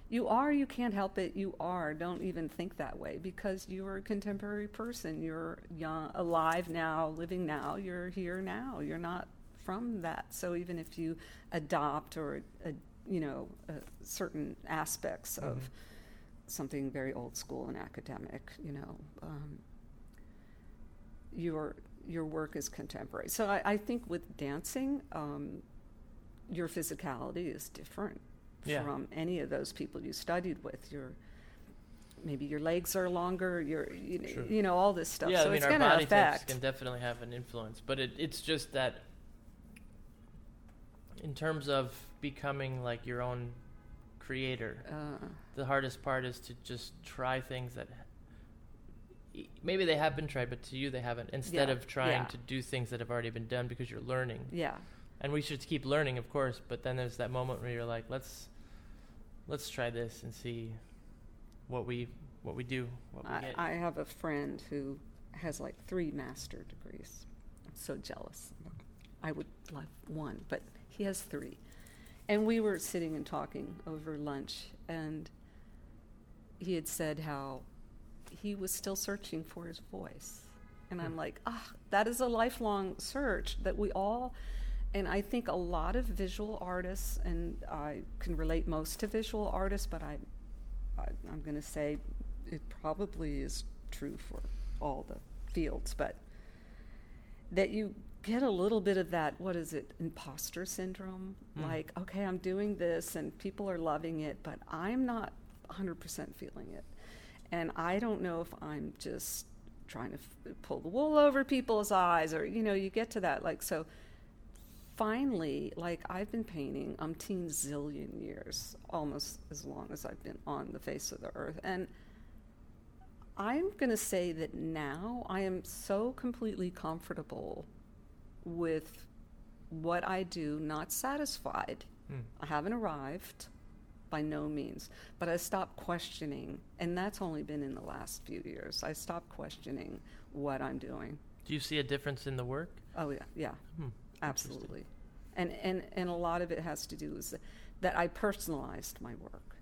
Speaker 3: "You are. You can't help it. You are. Don't even think that way because you're a contemporary person. You're young, alive now, living now. You're here now. You're not from that. So even if you adopt or uh, you know uh, certain aspects of
Speaker 2: Mhm.
Speaker 3: something very old school and academic, you know." Um, your your work is contemporary. So I, I think with dancing, um, your physicality is different
Speaker 2: Yeah.
Speaker 3: from any of those people you studied with. Your maybe your legs are longer. Your you, know, you know all this stuff.
Speaker 2: Yeah,
Speaker 3: so
Speaker 2: I mean,
Speaker 3: it's
Speaker 2: our
Speaker 3: going to affect.
Speaker 2: can definitely have an influence, but it, it's just that in terms of becoming like your own creator,
Speaker 3: Uh,
Speaker 2: the hardest part is to just try things that maybe they have been tried, but to you they haven't. Instead
Speaker 3: Yeah,
Speaker 2: of trying
Speaker 3: yeah.
Speaker 2: to do things that have already been done because you're learning,
Speaker 3: yeah,
Speaker 2: and we should keep learning, of course. But then there's that moment where you're like, let's let's try this and see what we what we do, what we
Speaker 3: I,
Speaker 2: get.
Speaker 3: I have a friend who has like three master degrees. I'm so jealous. I would love one, but he has three. And we were sitting and talking over lunch, and he had said how he was still searching for his voice. And I'm
Speaker 2: Hmm.
Speaker 3: like, ah, that is a lifelong search that we all, and I think a lot of visual artists, and I can relate most to visual artists, but I, I I'm going to say it probably is true for all the fields, but that you get a little bit of that what is it imposter syndrome
Speaker 2: Mm.
Speaker 3: like okay i'm doing this and people are loving it but i'm not 100% feeling it and i don't know if i'm just trying to f- pull the wool over people's eyes or you know you get to that like so finally like i've been painting umpteen zillion years almost as long as i've been on the face of the earth and I'm going to say that now I am so completely comfortable with what I do, not satisfied.
Speaker 2: Hmm.
Speaker 3: I haven't arrived by no means, but I stopped questioning, and that's only been in the last few years. I stopped questioning what I'm doing.
Speaker 2: Do you see a difference in the work?
Speaker 3: Oh yeah, yeah,
Speaker 2: Hmm.
Speaker 3: Absolutely. And and and a lot of it has to do with that I personalized my work.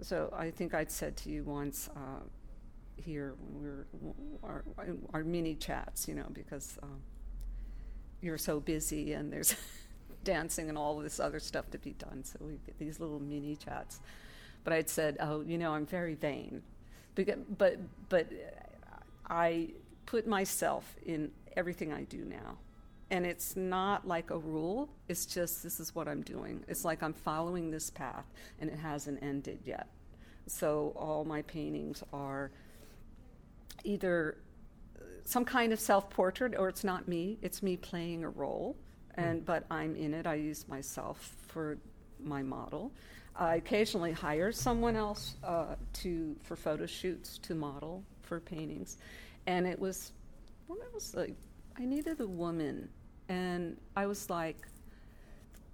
Speaker 3: So I think I'd said to you once uh, here when we were our, our mini chats, you know, because um, you're so busy and there's dancing and all this other stuff to be done. So we get these little mini chats. But I'd said, oh, you know, I'm very vain, because, but but I put myself in everything I do now. And it's not like a rule, it's just this is what I'm doing. It's like I'm following this path and it hasn't ended yet. So all my paintings are either some kind of self portrait or it's not me, it's me playing a role. And but I'm in it. I use myself for my model. I occasionally hire someone else uh, to for photo shoots to model for paintings, and it was well, it was like I needed a woman, and I was like,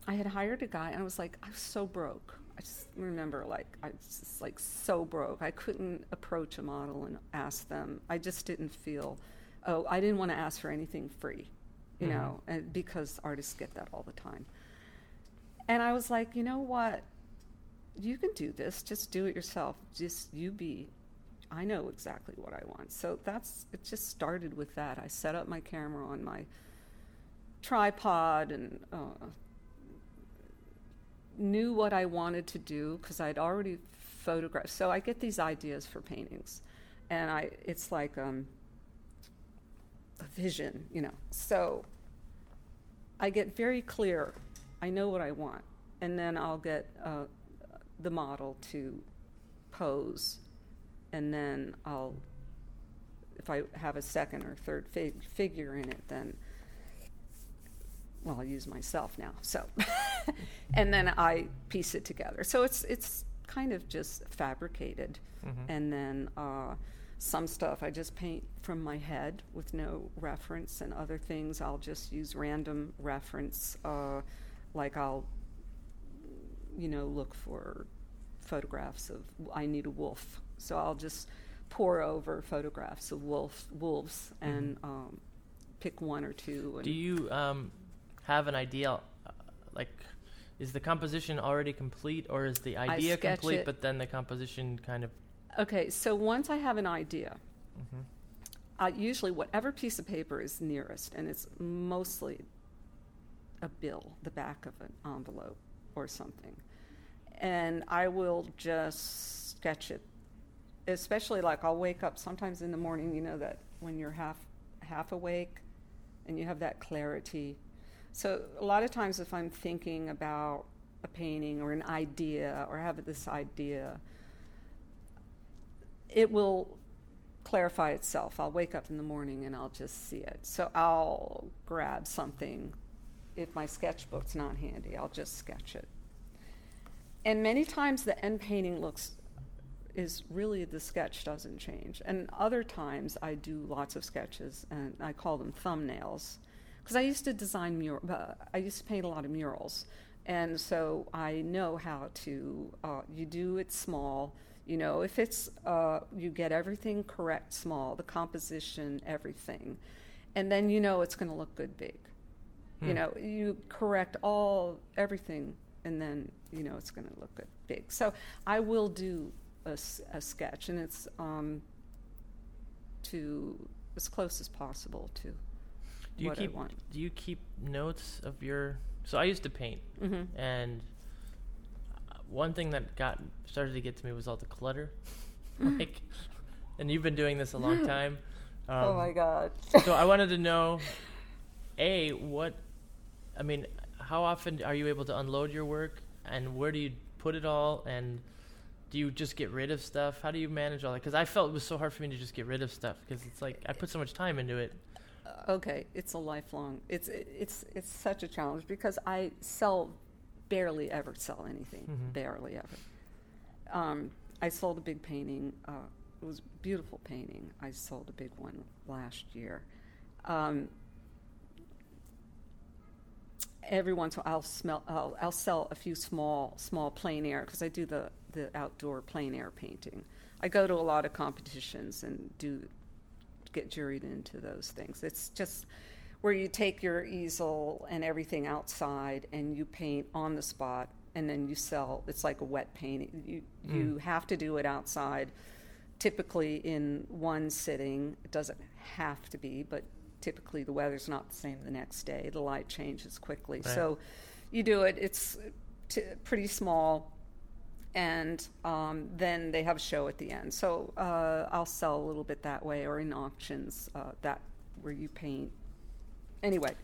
Speaker 3: I had hired a guy, and I was like, I was so broke. I just remember like I was just like so broke. I couldn't approach a model and ask them. I just didn't feel. Oh, I didn't want to ask for anything free, you
Speaker 2: Mhm.
Speaker 3: know, and because artists get that all the time. And I was like, you know what? You can do this. Just do it yourself. Just you be. I know exactly what I want. So that's it. Just started with that. I set up my camera on my tripod and uh, knew what I wanted to do because I'd already photographed. So I get these ideas for paintings, and I it's like um, a vision, you know. So I get very clear. I know what I want, and then I'll get uh, the model to pose, and then I'll, if I have a second or third fig- figure in it, then well, I'll use myself now. So, and then I piece it together. So it's it's kind of just fabricated,
Speaker 2: Mhm.
Speaker 3: and then uh, some stuff I just paint from my head with no reference, and other things I'll just use random reference. Uh, like I'll, you know, look for photographs of I need a wolf, so I'll just pour over photographs of wolf wolves and um, pick one or two. And
Speaker 2: Do you um, have an idea? Like, is the composition already complete, or is the idea complete,
Speaker 3: it.
Speaker 2: but then the composition kind of?
Speaker 3: Okay, so once I have an idea,
Speaker 2: Mhm.
Speaker 3: uh, usually whatever piece of paper is nearest, and it's mostly a bill, the back of an envelope or something, and I will just sketch it. Especially like I'll wake up sometimes in the morning, you know that when you're half half awake, and you have that clarity. So a lot of times, if I'm thinking about a painting or an idea or have this idea, it will clarify itself. I'll wake up in the morning and I'll just see it. So I'll grab something. If my sketchbook's not handy, I'll just sketch it. And many times the end painting looks is really the sketch doesn't change. And other times I do lots of sketches and I call them thumbnails because I used to design mur- uh, I used to paint a lot of murals. And so I know how to uh, you do it small, you know, if it's uh, you get everything correct small, the composition, everything. And then you know it's going to look good big. You
Speaker 2: Hmm.
Speaker 3: know, you correct all everything and then you know it's going to look good big. So I will do a sketch, and it's um, to as close as possible to
Speaker 2: Do you
Speaker 3: what
Speaker 2: keep?
Speaker 3: I want.
Speaker 2: Do you keep notes of your? So I used to paint,
Speaker 3: hmm
Speaker 2: and uh, one thing that got started to get to me was all the clutter. like, and you've been doing this a long time. Um,
Speaker 3: oh my god!
Speaker 2: so I wanted to know, a what, I mean, how often are you able to unload your work, and where do you put it all, and do you just get rid of stuff? How do you manage all that? Because I felt it was so hard for me to just get rid of stuff because it's like I put so much time into it.
Speaker 3: Okay, it's a lifelong. It's it's it's such a challenge because I sell barely ever sell anything.
Speaker 2: Mhm.
Speaker 3: Barely ever. Um, I sold a big painting uh, it was a beautiful painting. I sold a big one last year. Um, every once in a while, I'll smell. I'll, I'll sell a few small small plein air because I do the the outdoor plein air painting. I go to a lot of competitions and do get juried into those things. It's just where you take your easel and everything outside and you paint on the spot and then you sell. It's like a wet painting. You
Speaker 2: Mm.
Speaker 3: you have to do it outside. Typically in one sitting it doesn't have to be but typically the weather's not the same the next day. The light changes quickly.
Speaker 2: Right.
Speaker 3: so you do it. It's t- pretty small and um, then they have a show at the end. So uh, i'll sell a little bit that way or in auctions uh, that where you paint. Anyway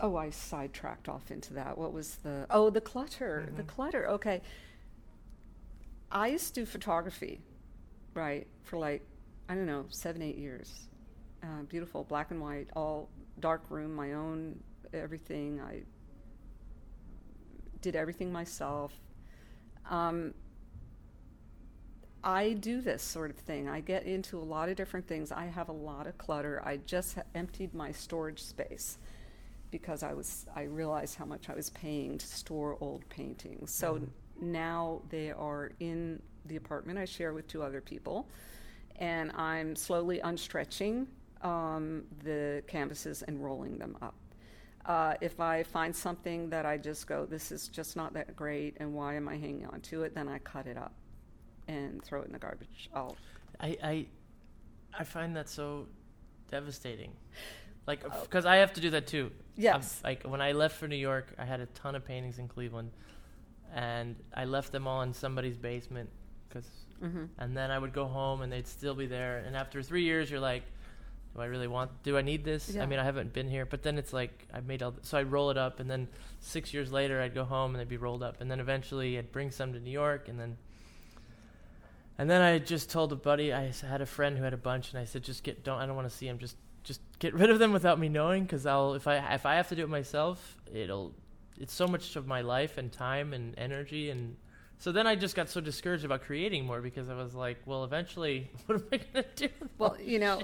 Speaker 3: oh i sidetracked off into that. What was the oh the clutter the
Speaker 2: Mhm.
Speaker 3: clutter. Okay. I used to do photography right for like i don't know seven eight years. Uh, beautiful black and white all dark room my own everything. I did everything myself um, I do this sort of thing. I get into a lot of different things. I have a lot of clutter. I just emptied my storage space because I was I realized how much I was paying to store old paintings. So
Speaker 2: Mhm.
Speaker 3: now they are in the apartment I share with two other people, and I'm slowly unstretching um, the canvases and rolling them up. Uh, if I find something that I just go, this is just not that great, and why am I hanging on to it? Then I cut it up and throw it in the garbage. I'll
Speaker 2: I, I I find that so devastating. Like,
Speaker 3: Oh.
Speaker 2: because I have to do that too.
Speaker 3: yes,
Speaker 2: I'm- like when I left for New York, I had a ton of paintings in Cleveland, and I left them all in somebody's basement. Cause,
Speaker 3: hmm
Speaker 2: and then I would go home, and they'd still be there. And after three years, you're like, "Do I really want? Do I need this?
Speaker 3: Yeah.
Speaker 2: I mean, I haven't been here." But then it's like I made all. th- so I'd roll it up, and then six years later, I'd go home, and they'd be rolled up, and then eventually, I'd bring some to New York, and then. And then I just told a buddy. I had a friend who had a bunch, and I said, "Just get don't. I don't want to see them. Just just get rid of them without me knowing, because I'll if I if I have to do it myself, it'll it's so much of my life and time and energy and so then I just got so discouraged about creating more because I was like, well, eventually, what am I gonna do?
Speaker 3: Well, you know,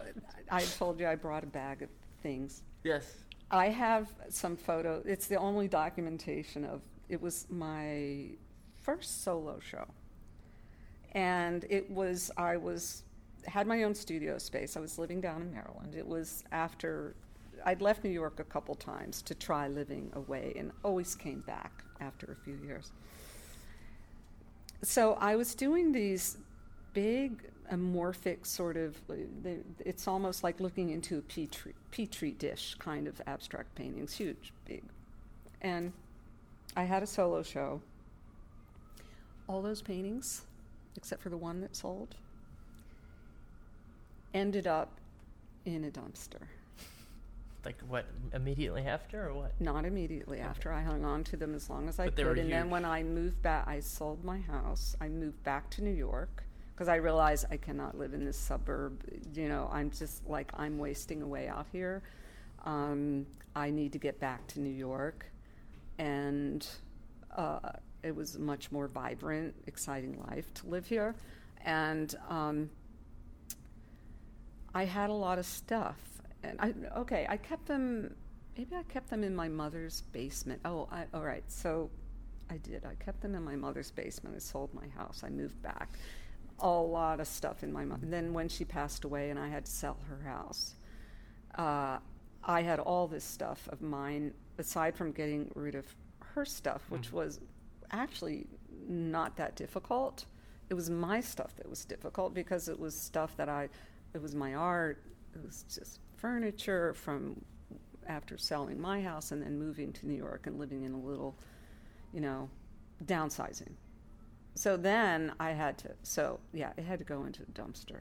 Speaker 3: I told you I brought a bag of things.
Speaker 2: Yes.
Speaker 3: I have some photo. It's the only documentation of. It was my first solo show, and it was I was had my own studio space. I was living down in Maryland. It was after I'd left New York a couple times to try living away, and always came back after a few years. So I was doing these big amorphic sort of it's almost like looking into a petri, petri dish kind of abstract paintings huge big. And i had a solo show. All those paintings except for the one that sold ended up in a dumpster
Speaker 2: Like what? Immediately after or what?
Speaker 3: not immediately after. I hung on to them as long as i
Speaker 2: But they
Speaker 3: could. and then
Speaker 2: huge.
Speaker 3: when i moved back i sold my house. I moved back to new york because i realized i cannot live in this suburb. You know i'm just like i'm wasting away out here. Um, i need to get back to new york. And uh, it was a much more vibrant exciting life to live here. And um, I had a lot of stuff, and I okay. I kept them. Maybe I kept them in my mother's basement. Oh, I, all right. So I did. I kept them in my mother's basement. I sold my house. I moved back. A lot of stuff in my mom. Then when she passed away, and I had to sell her house, uh, I had all this stuff of mine. Aside from getting rid of her stuff, which
Speaker 2: Mhm.
Speaker 3: was actually not that difficult. It was my stuff that was difficult because it was stuff that I it was my art it was just furniture from after selling my house and then moving to new york and living in a little you know downsizing. So then i had to so yeah it had to go into the dumpster.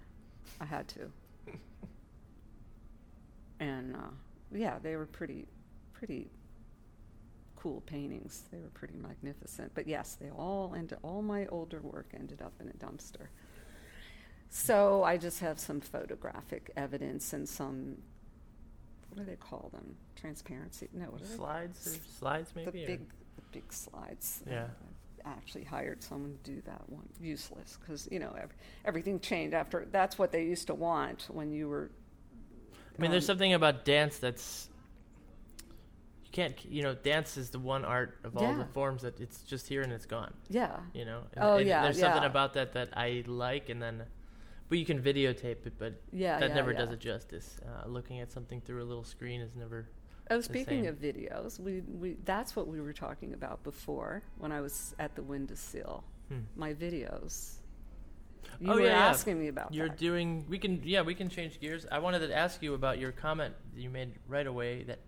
Speaker 3: I had to. And uh, yeah they were pretty pretty cool paintings. They were pretty magnificent. But yes they all ended all my older work ended up in a dumpster. So I just have some photographic evidence and some, what do they call them? Transparency? No, what are they?
Speaker 2: Slides or slides
Speaker 3: The
Speaker 2: maybe? or-
Speaker 3: big, the big slides.
Speaker 2: Yeah.
Speaker 3: I actually hired someone to do that one. Useless because you know ev- everything changed after. That's what they used to want when you were.
Speaker 2: I mean, there's
Speaker 3: um,
Speaker 2: something about dance that's you can't. You know, dance is the one art of all the forms that it's just here and it's gone.
Speaker 3: Yeah.
Speaker 2: You know. And,
Speaker 3: Oh,
Speaker 2: and
Speaker 3: yeah,
Speaker 2: There's something
Speaker 3: yeah.
Speaker 2: about that that I like, and then, but you can videotape it, but
Speaker 3: Yeah.
Speaker 2: that
Speaker 3: yeah,
Speaker 2: never
Speaker 3: yeah.
Speaker 2: does it justice. Uh, looking at something through a little screen is never.
Speaker 3: Oh, speaking of videos, we, we that's what we were talking about before when I was at the windowsill.
Speaker 2: Hmm.
Speaker 3: My videos. You
Speaker 2: Oh,
Speaker 3: were
Speaker 2: yeah,
Speaker 3: asking me about
Speaker 2: You're
Speaker 3: that.
Speaker 2: doing. We can. Yeah, we can change gears. I wanted to ask you about your comment that you made right away that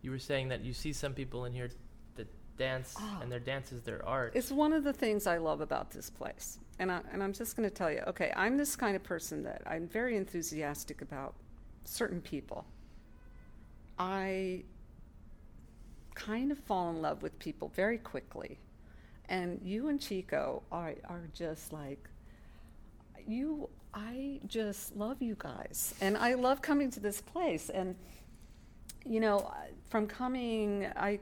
Speaker 2: you were saying that you see some people in here that dance
Speaker 3: Ah.
Speaker 2: and their dance is their art.
Speaker 3: It's one of the things I love about this place. And, I, and I'm just going to tell you okay, I'm this kind of person that I'm very enthusiastic about certain people. I kind of fall in love with people very quickly. And you and Chico are, are just like, you, I just love you guys. And I love coming to this place. And, you know, from coming, I,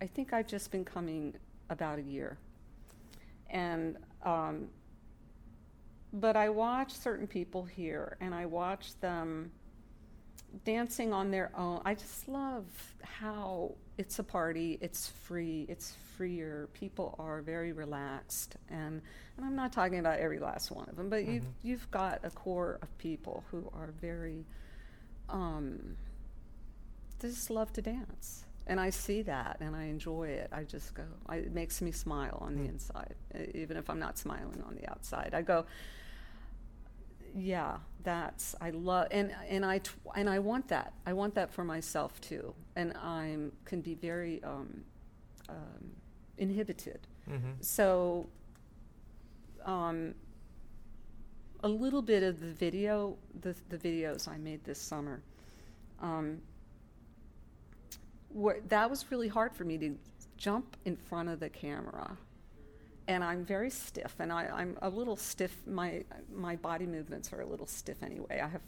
Speaker 3: I think I've just been coming about a year. And, um, but I watch certain people here and I watch them dancing on their own. I just love how it's a party, it's free, it's freer. People are very relaxed and and I'm not talking about every last one of them, but you've
Speaker 2: Mhm.
Speaker 3: you've got a core of people who are very um they just love to dance. And I see that and I enjoy it. I just go, I, it makes me smile on the
Speaker 2: Mm.
Speaker 3: inside, even if I'm not smiling on the outside. I go, yeah, that's I love and and I tw- and I want that. I want that for myself too. And I'm can be very um, um, inhibited.
Speaker 2: mm-hmm.
Speaker 3: So, um, a little bit of the video, the the videos I made this summer, um, were, that was really hard for me to jump in front of the camera, and I'm very stiff, and I, I'm a little stiff. My my body movements are a little stiff anyway. I have,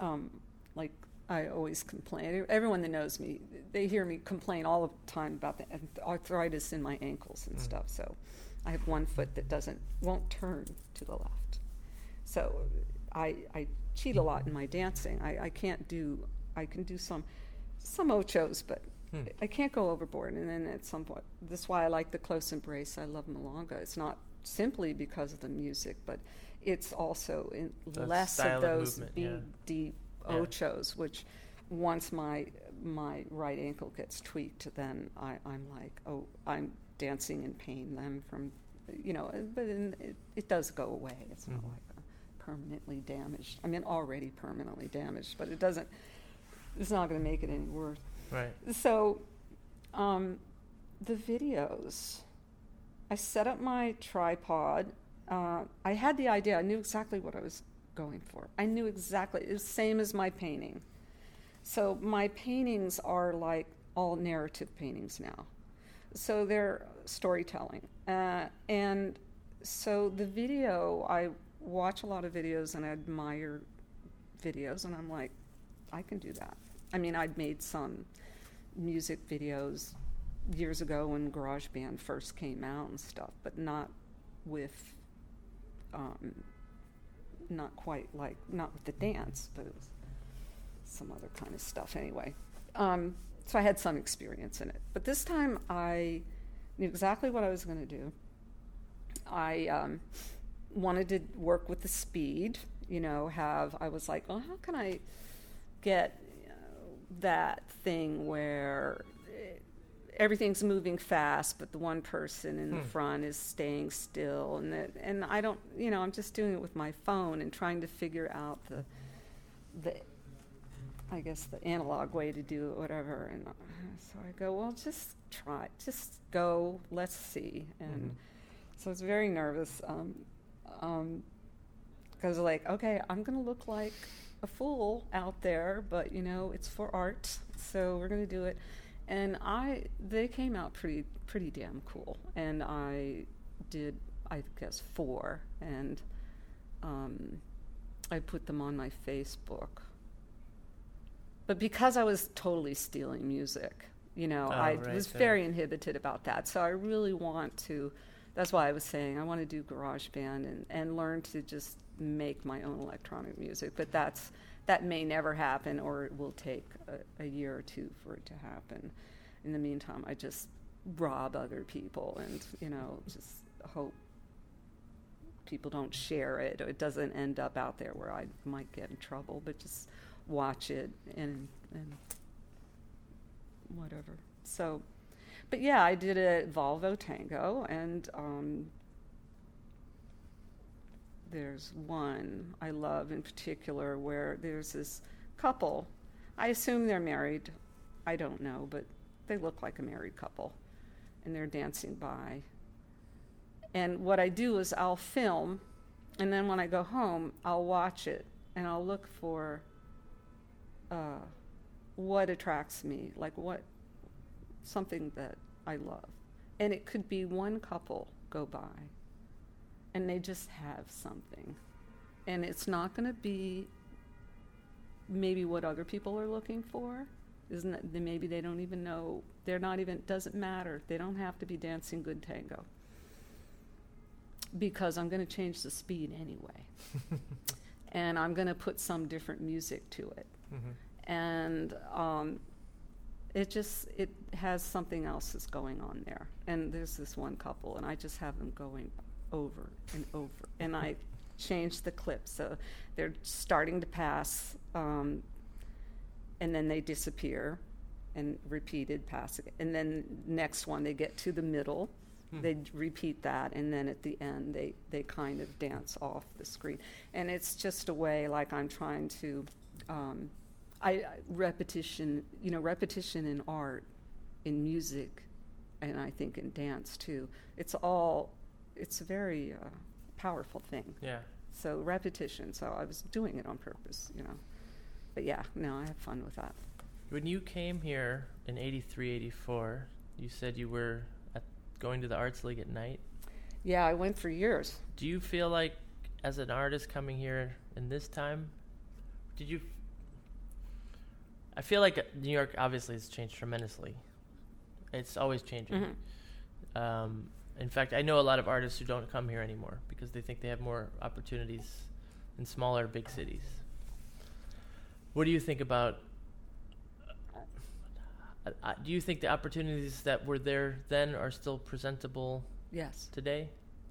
Speaker 3: um, like I always complain. Everyone that knows me, they hear me complain all the time about the arthritis in my ankles and
Speaker 2: Mm.
Speaker 3: stuff. So I have one foot that doesn't won't turn to the left. So I I cheat a lot in my dancing. I, I can't do I can do some some ochos, but
Speaker 2: Hmm.
Speaker 3: I can't go overboard. And then at some point, that's why I like the close embrace. I love milonga. It's not simply because of the music, but it's also less of those
Speaker 2: movement,
Speaker 3: big,
Speaker 2: yeah.
Speaker 3: deep
Speaker 2: Yeah.
Speaker 3: ochos, which once my my right ankle gets tweaked, then I, I'm like, oh, I'm dancing in pain then from, you know, but in, it, it does go away. It's not
Speaker 2: Mhm.
Speaker 3: like permanently damaged. I mean, already permanently damaged, but it doesn't. It's not going to make it any worse.
Speaker 2: Right.
Speaker 3: So, um, the videos, I set up my tripod. Uh, I had the idea. I knew exactly what I was going for. I knew exactly. It was the same as my painting. So my paintings are like all narrative paintings now. So they're storytelling. Uh, and so the video, I watch a lot of videos and I admire videos, and I'm like, I can do that. I mean, I'd made some music videos years ago when GarageBand first came out and stuff, but not with, um, not quite like, not with the dance, but some other kind of stuff anyway. Um, so I had some experience in it. But this time I knew exactly what I was going to do. I um, wanted to work with the speed, you know, have, I was like, well, how can I get that thing where everything's moving fast, but the one person in the
Speaker 2: Hmm.
Speaker 3: front is staying still, and that, and I don't, you know, I'm just doing it with my phone and trying to figure out the, the, I guess the analog way to do it, whatever. And uh, so I go, well, just try, just go, let's see, and.
Speaker 2: Mhm.
Speaker 3: So I was very nervous. Um, um, because like, okay, I'm gonna look like a fool out there, but you know, it's for art, so we're gonna do it. And I, they came out pretty, pretty damn cool. And I did, I guess, four, and um, I put them on my Facebook. But because I was totally stealing music, You know,
Speaker 2: Oh,
Speaker 3: I
Speaker 2: right,
Speaker 3: was
Speaker 2: so-
Speaker 3: very inhibited about that. So I really want to. That's why I was saying I want to do GarageBand and, and learn to just make my own electronic music. But that's that may never happen, or it will take a, a year or two for it to happen. In the meantime, I just rob other people and you know just hope people don't share it or it doesn't end up out there where I might get in trouble. But just watch it and and whatever. So, but yeah, I did a Volvo Tango, and um, there's one I love in particular where there's this couple. I assume they're married. I don't know, but they look like a married couple, and they're dancing by. And what I do is I'll film, and then when I go home, I'll watch it and I'll look for uh, what attracts me, like what something that I love. And it could be one couple go by and they just have something. And it's not going to be maybe what other people are looking for. Isn't it? Maybe they don't even know. They're not even, doesn't matter. They don't have to be dancing good tango. Because I'm going to change the speed anyway. and I'm going to put some different music to it
Speaker 2: Mm-hmm.
Speaker 3: and um, it just it has something else that's going on there. And there's this one couple, and I just have them going over and over, and I change the clip so they're starting to pass, um, and then they disappear, and repeated pass. And then next one they get to the middle.
Speaker 2: Hmm.
Speaker 3: They repeat that, and then at the end, they, they kind of dance off the screen. And it's just a way, like I'm trying to um, I repetition, you know, repetition in art, in music, and I think in dance too. It's all, it's a very uh, powerful thing.
Speaker 2: Yeah.
Speaker 3: So repetition. So I was doing it on purpose, you know. But yeah, no, I have fun with that.
Speaker 2: When you came here in 83, 84, you said you were at, going to the Arts League at night.
Speaker 3: Yeah, I went for years.
Speaker 2: Do you feel like, as an artist coming here in this time, did you? I feel like uh, New York obviously has changed tremendously. It's always changing.
Speaker 3: Mhm.
Speaker 2: Um, in fact, I know a lot of artists who don't come here anymore because they think they have more opportunities in smaller, big cities. What do you think about? Uh, uh, do you think the opportunities that were there then are still presentable
Speaker 3: Yes.
Speaker 2: today?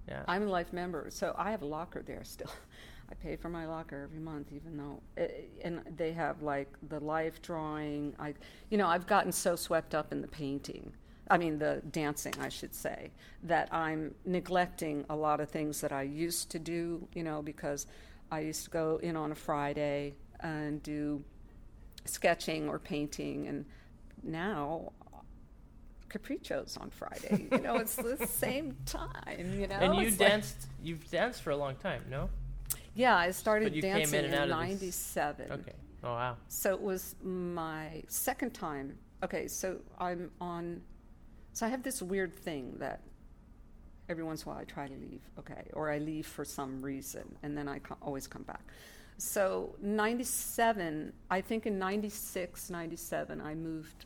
Speaker 2: Yeah.
Speaker 3: I'm a life member, so I have a locker there still. I pay for my locker every month, even though, uh, and they have like the life drawing. I, you know, I've gotten so swept up in the painting. I mean, the dancing, I should say, that I'm neglecting a lot of things that I used to do. You know, because I used to go in on a Friday and do sketching or painting, and now caprichos on Friday. You know, it's the same time. You know,
Speaker 2: and you
Speaker 3: It's like-
Speaker 2: danced. You've danced for a long time, no?
Speaker 3: yeah, I started
Speaker 2: But you came in
Speaker 3: dancing in
Speaker 2: this-
Speaker 3: '97.
Speaker 2: Okay. Oh wow.
Speaker 3: So it was my second time. Okay, so I'm on. So I have this weird thing that every once in a while I try to leave. Okay, or I leave for some reason, and then I always come back. So '97, I think in '96, '97, I moved.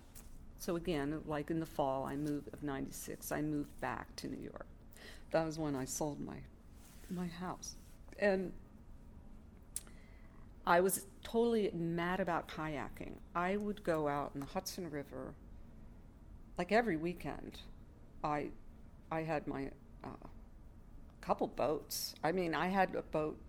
Speaker 3: So again, like in the fall, I moved of '96. I moved back to New York. That was when I sold my my house, and I was totally mad about kayaking. I would go out in the Hudson River like every weekend. I I had my uh, couple boats. I mean, I had a boat.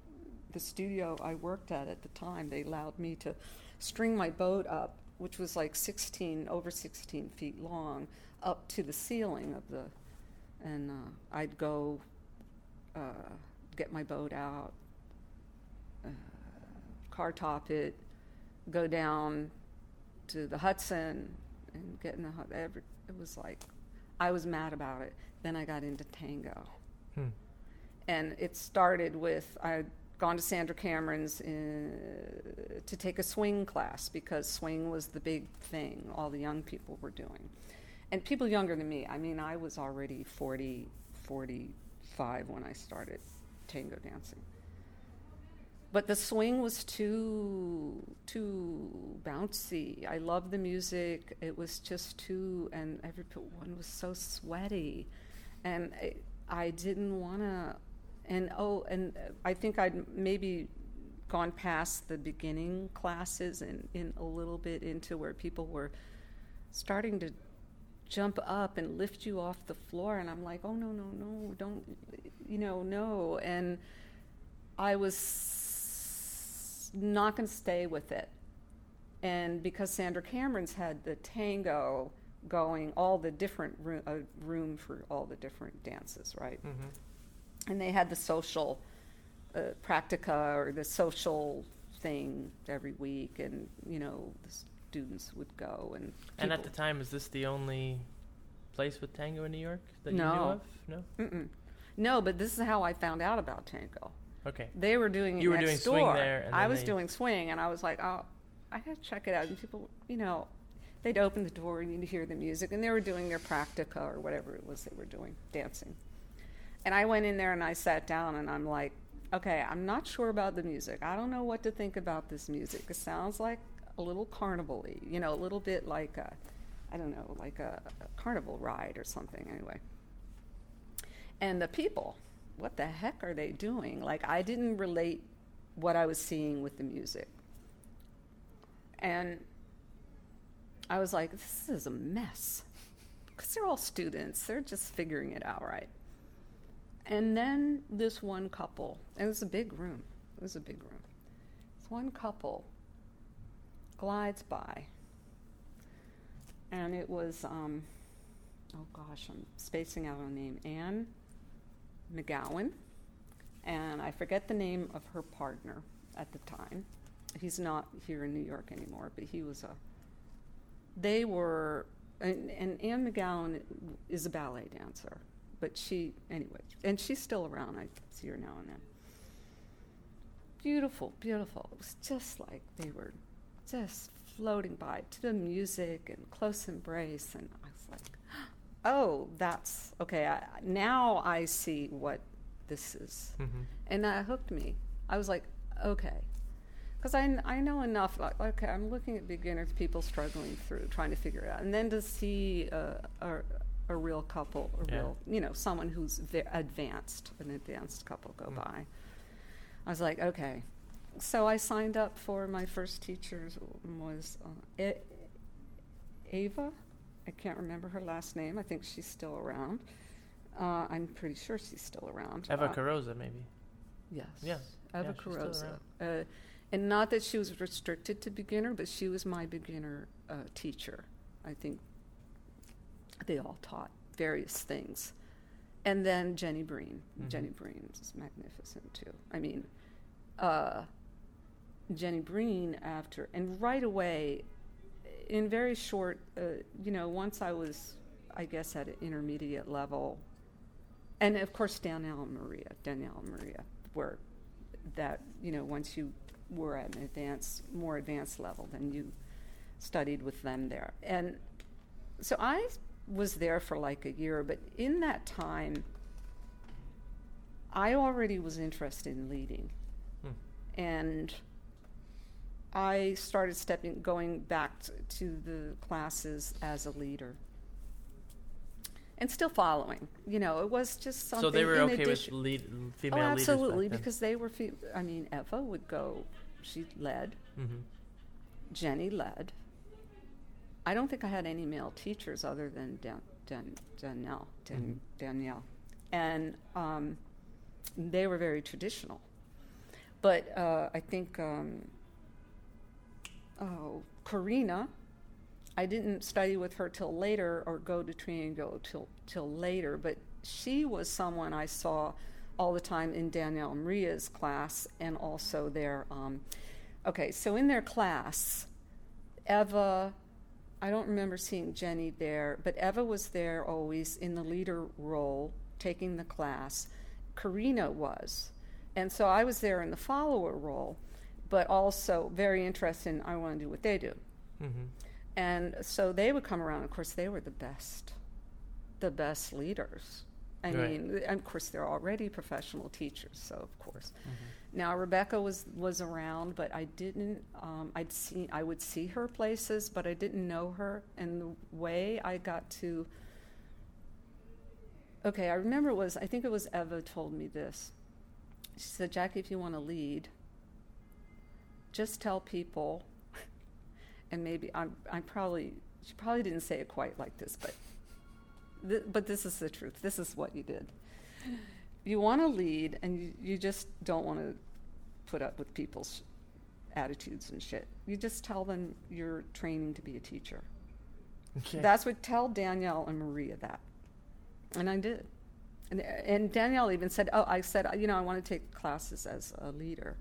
Speaker 3: The studio I worked at at the time, they allowed me to string my boat up, which was like 16 over 16 feet long, up to the ceiling of the, and uh, I'd go uh, get my boat out, uh, car top it, go down to the Hudson and get in the every, it was like I was mad about it. Then I got into tango.
Speaker 2: Hmm.
Speaker 3: And it started with I'd gone to Sandra Cameron's in, to take a swing class because swing was the big thing all the young people were doing. And people younger than me, I mean, I was already 40, 45 when I started tango dancing. But the swing was too too bouncy. I loved the music. It was just too, and everyone was so sweaty, and I, I didn't want to. And oh, and I think I'd maybe gone past the beginning classes and in a little bit into where people were starting to jump up and lift you off the floor and I'm like, "Oh no, no, no, don't you know, no." And I was not going to stay with it. And because Sandra Cameron's had the tango going, all the different room, uh, room for all the different dances, right?
Speaker 2: Mm-hmm.
Speaker 3: And they had the social uh, practica or the social thing every week, and you know the students would go and.
Speaker 2: And at the time, is this the only place with tango in New York that you knew of? No.
Speaker 3: Mm-mm. No, but this is how I found out about tango.
Speaker 2: Okay.
Speaker 3: They were doing it
Speaker 2: You were doing swing there, and
Speaker 3: I was
Speaker 2: they-
Speaker 3: doing swing, and I was like, oh, I had to check it out. And people, you know, they'd open the door and you'd hear the music, and they were doing their practica or whatever it was they were doing, dancing. And I went in there and I sat down, and I'm like, okay, I'm not sure about the music. I don't know what to think about this music. It sounds like a little carnival-y, you know, a little bit like a, I don't know, like a, a carnival ride or something. Anyway. And the people, what the heck are they doing? Like, I didn't relate what I was seeing with the music. And I was like, this is a mess. Because they're all students, they're just figuring it out, right? And then this one couple, it was a big room, it was a big room. This one couple glides by, and it was, um, oh gosh, I'm spacing out on name, Anne McGowan, and I forget the name of her partner at the time. He's not here in New York anymore, but he was a. They were, and, and Anne McGowan is a ballet dancer, but she, anyway, and she's still around. I see her now and then. Beautiful, beautiful. It was just like they were just floating by to the music and close embrace, and I was like, oh, that's okay. I, now I see what this is,
Speaker 2: Mm-hmm.
Speaker 3: and that hooked me. I was like, okay, because I, I know enough. Like, okay, I'm looking at beginners, people struggling through, trying to figure it out, and then to see uh, a a real couple, a
Speaker 2: Yeah.
Speaker 3: real you know someone who's ve- advanced, an advanced couple go
Speaker 2: Mm.
Speaker 3: by. I was like, okay. So I signed up for my first teacher's was uh, A- Ava. I can't remember her last name. I think she's still around. Uh, I'm pretty sure she's still around.
Speaker 2: Eva
Speaker 3: Uh,
Speaker 2: Carosa, maybe.
Speaker 3: Yes.
Speaker 2: Yeah.
Speaker 3: Eva
Speaker 2: Yeah,
Speaker 3: Carosa. Uh, and not that she was restricted to beginner, but she was my beginner uh, teacher. I think they all taught various things. And then Jenny Breen.
Speaker 2: Mhm.
Speaker 3: Jenny Breen is magnificent too. I mean, uh, Jenny Breen after, and right away, in very short, uh, you know, once I was, I guess, at an intermediate level, and of course Danielle and Maria, Danielle and Maria, were that you know once you were at an advanced, more advanced level, then you studied with them there, and so I was there for like a year, but in that time, I already was interested in leading,
Speaker 2: Hmm.
Speaker 3: and I started stepping, going back t- to the classes as a leader. And still following, you know, it was just something.
Speaker 2: So they were
Speaker 3: in
Speaker 2: okay
Speaker 3: addition-
Speaker 2: with lead, female
Speaker 3: oh, absolutely,
Speaker 2: then.
Speaker 3: because they were. Fe- I mean, Eva would go. She led.
Speaker 2: Mhm.
Speaker 3: Jenny led. I don't think I had any male teachers other than Dan, Dan, Danielle, Dan,
Speaker 2: Mhm.
Speaker 3: Danielle, and um, they were very traditional. But uh, I think, um, oh, Karina, I didn't study with her till later or go to Triangle till till later, but she was someone I saw all the time in Danielle Maria's class and also their. Um, okay, so in their class, Eva, I don't remember seeing Jenny there, but Eva was there always in the leader role, taking the class. Karina was, and so I was there in the follower role, but also very interested in I want to do what they do.
Speaker 2: Mhm.
Speaker 3: And so they would come around. Of course, they were the best, the best leaders. I
Speaker 2: Right.
Speaker 3: mean, and of course, they're already professional teachers, so of course.
Speaker 2: Mhm.
Speaker 3: Now Rebecca was was around, but I didn't. Um, I'd see I would see her places, but I didn't know her. And the way I got to okay, I remember it was I think it was Eva told me this. She said, Jackie, if you want to lead, just tell people, and maybe I'm I probably she probably didn't say it quite like this, but th- but this is the truth. This is what you did you want to lead and you, you just don't want to put up with people's attitudes and shit. You just tell them you're training to be a teacher. Okay. That's what tell Danielle and Maria that. And I did. And, and Danielle even said, "Oh, I said, you know, I want to take classes as a leader."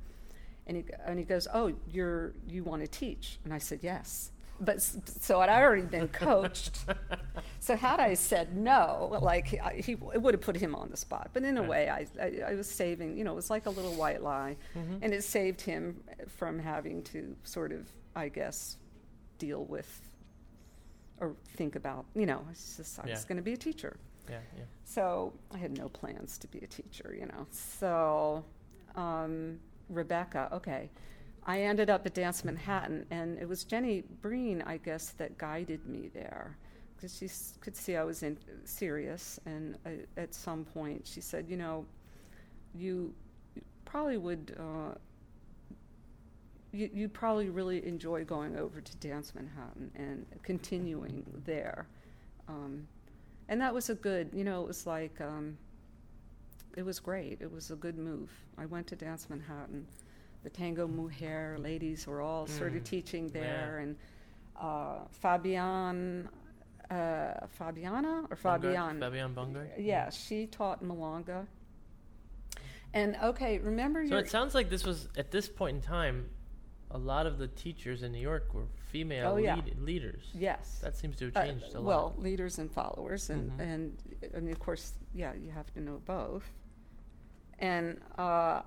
Speaker 3: And he and he goes, "Oh, you're you want to teach?" And I said, "Yes." but so I'd already been coached. so had I said no, like he, he it would have put him on the spot. But in a way, I, I, I was saving. You know, it was like a little white lie, mm-hmm. and it saved him from having to sort of, I guess, deal with or think about. You know, it's just I yeah. was going to be a teacher.
Speaker 2: Yeah, yeah.
Speaker 3: So I had no plans to be a teacher. You know, so um, Rebecca, okay I ended up at Dance Manhattan, and it was Jenny Breen, I guess, that guided me there because she could see I was in, serious. And at some point, she said, "You know, you probably would." Uh, you, you'd probably really enjoy going over to Dance Manhattan and continuing there. Um, and that was a good, you know, it was like, um, it was great. It was a good move. I went to Dance Manhattan the Tango Mujer ladies were all mm. sort of mm. teaching there, yeah. and uh, Fabian, uh, Fabiana or Fabian,
Speaker 2: Fabian Bungard.
Speaker 3: Yeah, she taught Milonga. And okay, remember.
Speaker 2: You So it sounds like this was at this point in time, a lot of the teachers in New York were female
Speaker 3: oh, yeah.
Speaker 2: lead, leaders.
Speaker 3: Yes,
Speaker 2: that seems to have uh, changed uh, a
Speaker 3: lot. Well, leaders and followers, and mm-hmm. and mean, of course, yeah, you have to know both. And uh,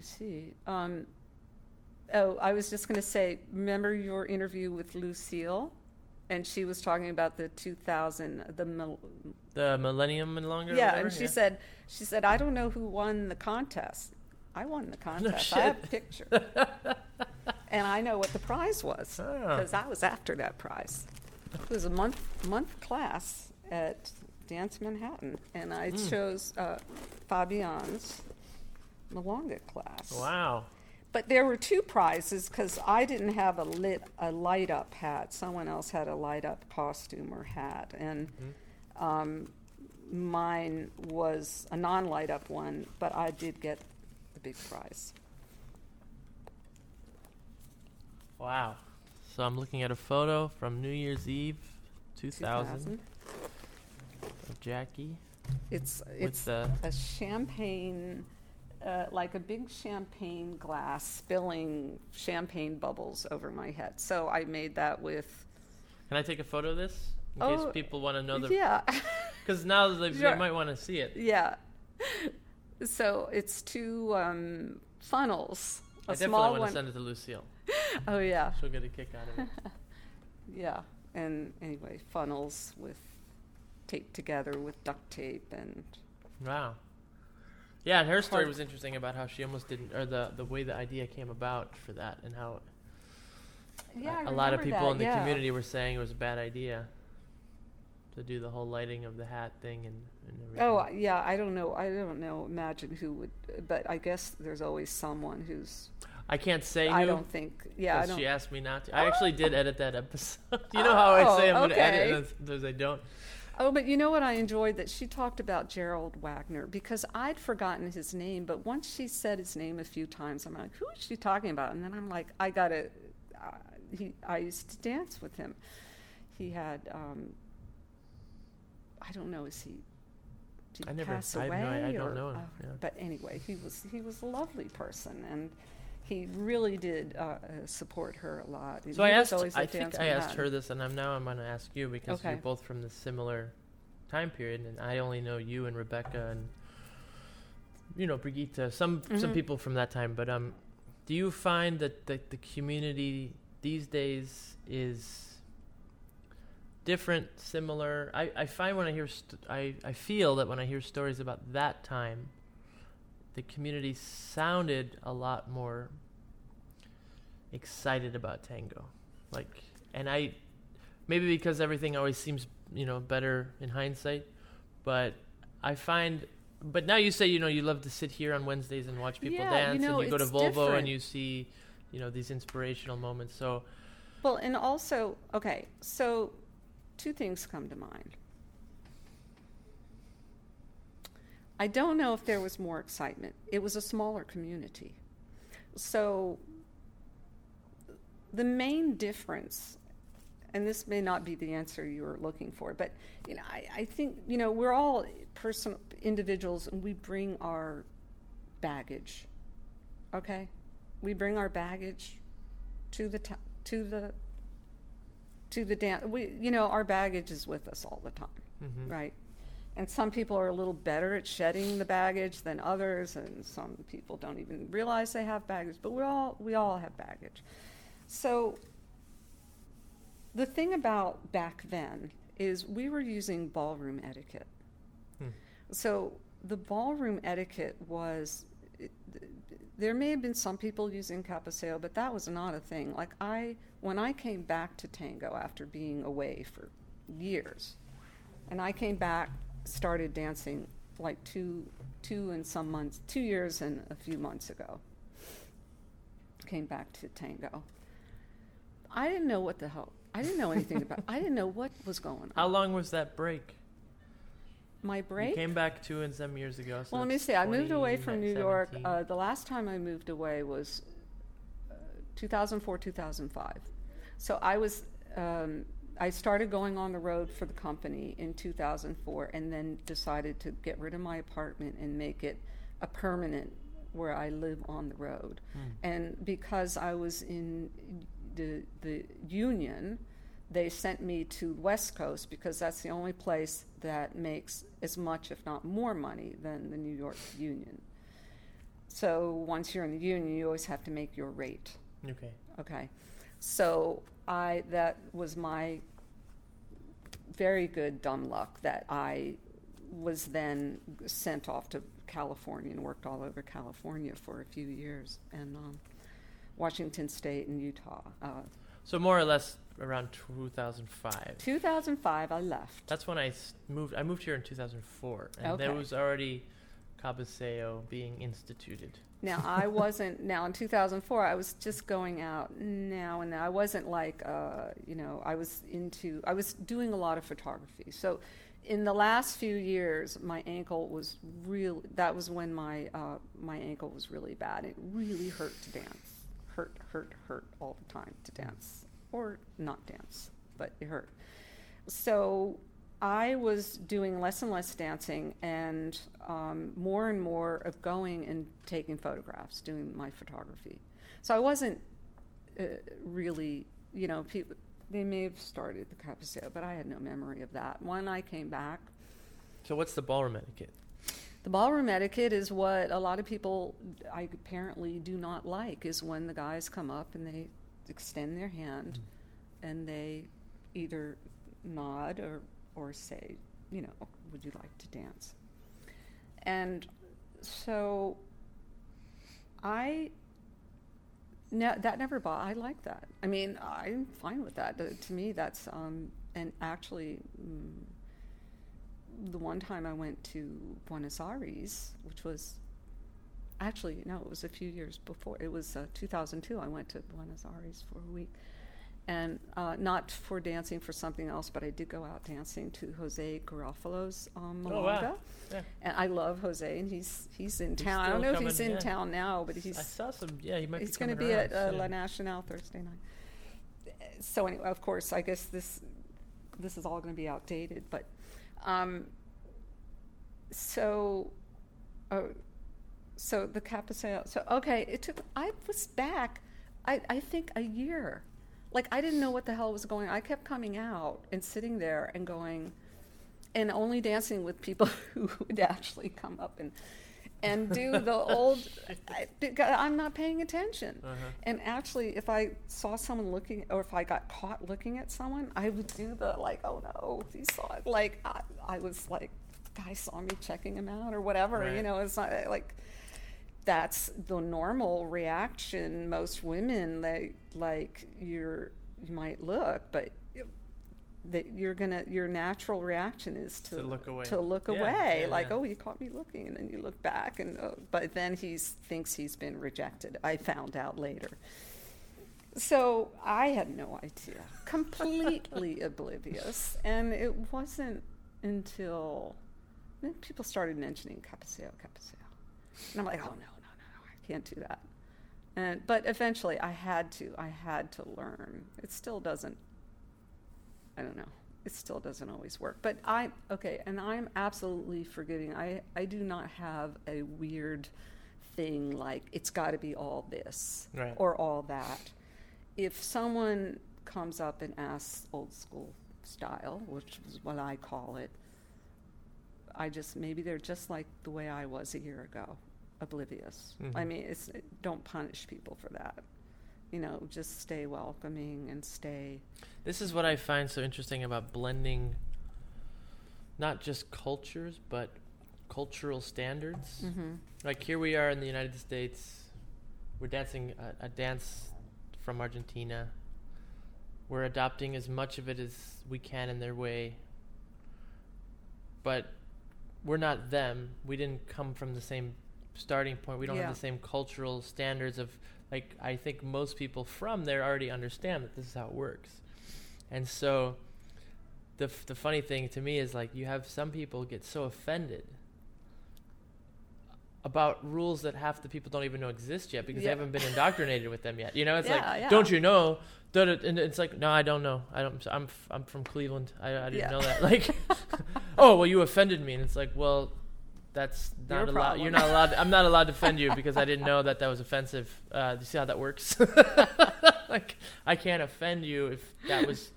Speaker 3: see. Um, oh, I was just going to say, remember your interview with Lucille? And she was talking about the 2000, the mil-
Speaker 2: the Millennium and longer.
Speaker 3: Yeah, and she yeah. said, she said, I don't know who won the contest. I won the contest. No I have a picture, and I know what the prize was because oh. I was after that prize. It was a month month class at Dance Manhattan, and I mm. chose uh, Fabian's Milonga class.
Speaker 2: Wow.
Speaker 3: But there were two prizes because I didn't have a lit a light up hat. Someone else had a light up costume or hat, and mm-hmm. um, mine was a non light up one. But I did get the big prize.
Speaker 2: Wow. So I'm looking at a photo from New Year's Eve, 2000, 2000. Of Jackie.
Speaker 3: It's it's a champagne uh, like a big champagne glass spilling champagne bubbles over my head. So I made that with.
Speaker 2: Can I take a photo of this in
Speaker 3: oh,
Speaker 2: case people want to know the?
Speaker 3: Yeah.
Speaker 2: Because now they, sure. they might want to see it.
Speaker 3: Yeah. So it's two um, funnels.
Speaker 2: A I definitely want to send it to Lucille.
Speaker 3: oh yeah.
Speaker 2: She'll get a kick out of it.
Speaker 3: yeah, and anyway, funnels with taped together with duct tape and.
Speaker 2: Wow. Yeah, and her story was interesting about how she almost didn't, or the the way the idea came about for that, and how
Speaker 3: yeah,
Speaker 2: a, a lot of people
Speaker 3: that,
Speaker 2: in the
Speaker 3: yeah.
Speaker 2: community were saying it was a bad idea to do the whole lighting of the hat thing and, and everything.
Speaker 3: Oh yeah, I don't know. I don't know. Imagine who would, but I guess there's always someone who's.
Speaker 2: I can't say.
Speaker 3: I don't think. Yeah, I don't.
Speaker 2: She asked me not to. I actually oh. did edit that episode. you know how I say I'm
Speaker 3: oh,
Speaker 2: going to edit, and those I don't.
Speaker 3: Oh, but you know what I enjoyed that she talked about Gerald Wagner because I'd forgotten his name, but once she said his name a few times, I'm like, who is she talking about? And then I'm like, I gotta. Uh, he, I used to dance with him. He had, um, I don't know, is he? Did
Speaker 2: I never,
Speaker 3: pass away?
Speaker 2: I, no, I, don't
Speaker 3: or,
Speaker 2: know. Uh,
Speaker 3: yeah. But anyway, he was he was a lovely person, and he really did uh, uh, support her a lot.
Speaker 2: So I asked. I think I asked her this, and I'm now I'm going to ask you because
Speaker 3: okay.
Speaker 2: you're both from the similar time period, and I only know you and Rebecca and you know Brigitte, some mm-hmm. some people from that time. But um, do you find that the, the community these days is different, similar? I, I find when I hear st- I I feel that when I hear stories about that time the community sounded a lot more excited about tango. Like, and I maybe because everything always seems you know better in hindsight, but I find. But now you say you know you love to sit here on Wednesdays and watch people
Speaker 3: Yeah, you
Speaker 2: dance,
Speaker 3: know,
Speaker 2: and you go to Volvo
Speaker 3: different.
Speaker 2: and you see, you know, these inspirational moments. So
Speaker 3: Well, and also, okay, so two things come to mind. I don't know if there was more excitement. It was a smaller community. So the main difference, and this may not be the answer you were looking for, but you know, I, I think you know we're all personal individuals, and we bring our baggage. Okay, we bring our baggage to the t- to the to the dance. We you know our baggage is with us all the time,
Speaker 2: mhm.
Speaker 3: right? And some people are a little better at shedding the baggage than others, and some people don't even realize they have baggage. But we all we all have baggage. So the thing about back then is we were using ballroom etiquette.
Speaker 2: Hmm.
Speaker 3: So the ballroom etiquette was there may have been some people using cabeceo, but that was not a thing. Like I when I came back to tango after being away for years, and I came back started dancing like two two and some months two years and a few months ago came back to tango i didn't know what the hell i didn't know anything about i didn't know what was going on
Speaker 2: how long was that break?
Speaker 3: my
Speaker 2: You
Speaker 3: break
Speaker 2: came back two and some years ago. So
Speaker 3: well let me see i moved away from new york uh, the last time i moved away was uh, 2004 2005 so i was um, i started going on the road for the company in 2004 and then decided to get rid of my apartment and make it a permanent where i live on the road
Speaker 2: Hmm.
Speaker 3: and because I was in the the union, they sent me to West Coast because that's the only place that makes as much, if not more, money than the New York Union. So once you're in the union, you always have to make your rate.
Speaker 2: Okay.
Speaker 3: Okay, so I that was my very good dumb luck that I was then sent off to California and worked all over California for a few years and um, Washington State and Utah. Uh,
Speaker 2: So more or less around 2005.
Speaker 3: 2005, I left.
Speaker 2: That's when I s- moved. I moved here in 2004, and there was already Cabeceo being instituted.
Speaker 3: Now I wasn't. Now in 2004, I was just going out now and then. I wasn't like, uh, you know, I was into. I was doing a lot of photography. So, in the last few years, my ankle was real. That was when my uh, my ankle was really bad. It really hurt to dance. Hurt, hurt, hurt all the time to dance or not dance, but it hurt. So I was doing less and less dancing and um, more and more of going and taking photographs, doing my photography. So I wasn't uh, really, you know, people, they may have started the Cabeceo, but I had no memory of that. When I came back,
Speaker 2: So what's the ballroom etiquette?
Speaker 3: The ballroom etiquette is what a lot of people I apparently do not like is when the guys come up and they extend their hand and they either nod or or say, you know, would you like to dance? And so I no, that never bo I like that. I mean, I'm fine with that. To me, that's um, and actually, mm, the one time I went to Buenos Aires, which was actually no, it was a few years before. It was uh, 2002. I went to Buenos Aires for a week, and uh, not for dancing for something else, but I did go out dancing to Jose Garofalo's um,
Speaker 2: Oh, wow. Yeah.
Speaker 3: And I love Jose, and he's he's in
Speaker 2: He's
Speaker 3: town. I don't know if he's in
Speaker 2: yeah.
Speaker 3: town now, but he's.
Speaker 2: I saw some. Yeah, he might
Speaker 3: he's going to be
Speaker 2: around
Speaker 3: at uh. La Nacional Thursday night. So anyway, of course, I guess this this is all going to be outdated, but um, so uh, so the Cabeceo. So okay, it took. I was back. I I think a year. Like I didn't know what the hell was going. on. I kept coming out and sitting there and going, and only dancing with people who would actually come up and and do the old. I, because I'm not paying attention.
Speaker 2: Uh-huh.
Speaker 3: And actually, if I saw someone looking, or if I got caught looking at someone, I would do the like, oh no, he saw it. Like I, I was like, guy saw me checking him out or whatever.
Speaker 2: Right.
Speaker 3: You know, it's not like. that's the normal reaction. Most women, they like you're you might look, but that you're gonna your natural reaction is to,
Speaker 2: To look away.
Speaker 3: To look
Speaker 2: Yeah,
Speaker 3: away,
Speaker 2: yeah,
Speaker 3: like
Speaker 2: yeah.
Speaker 3: oh, you caught me looking, and then you look back, and oh, but then he thinks he's been rejected. I found out later. So I had no idea, completely oblivious, and it wasn't until then people started mentioning Cabeceo, Cabeceo, and I'm like, oh no, no, no, no, I can't do that. And but eventually, I had to. I had to learn. It still doesn't. I don't know. It still doesn't always work. But I okay, and I'm absolutely forgiving. I I do not have a weird thing like it's got to be all this
Speaker 2: Right.
Speaker 3: or all that. If someone comes up and asks old school style, which is what I call it, I just maybe they're just like the way I was a year ago, oblivious. I
Speaker 2: Mhm.
Speaker 3: mean, it's don't punish people for that. You know, just stay welcoming and stay.
Speaker 2: This is what I find so interesting about blending not just cultures, but cultural standards.
Speaker 3: Mm-hmm.
Speaker 2: Like here we are in the United States, we're dancing a, a dance from Argentina. We're adopting as much of it as we can in their way. But we're not them. We didn't come from the same starting point. We don't
Speaker 3: Yeah.
Speaker 2: have the same cultural standards of like I think most people from there already understand that this is how it works. And so the f- the funny thing to me is like you have some people get so offended about rules that half the people don't even know exist yet because
Speaker 3: Yeah.
Speaker 2: they haven't been indoctrinated with them yet. You know, it's
Speaker 3: Yeah,
Speaker 2: like,
Speaker 3: yeah.
Speaker 2: don't you know? And it's like, no, I don't know. I don't. I'm f- I'm from Cleveland. I, I didn't know that. Like, oh well, you offended me, and it's like, well, that's not
Speaker 3: Your
Speaker 2: allowed.
Speaker 3: problem.
Speaker 2: You're not allowed. I'm not allowed to offend you because I didn't know that that was offensive. Uh, do you see how that works? like, I can't offend you if that was,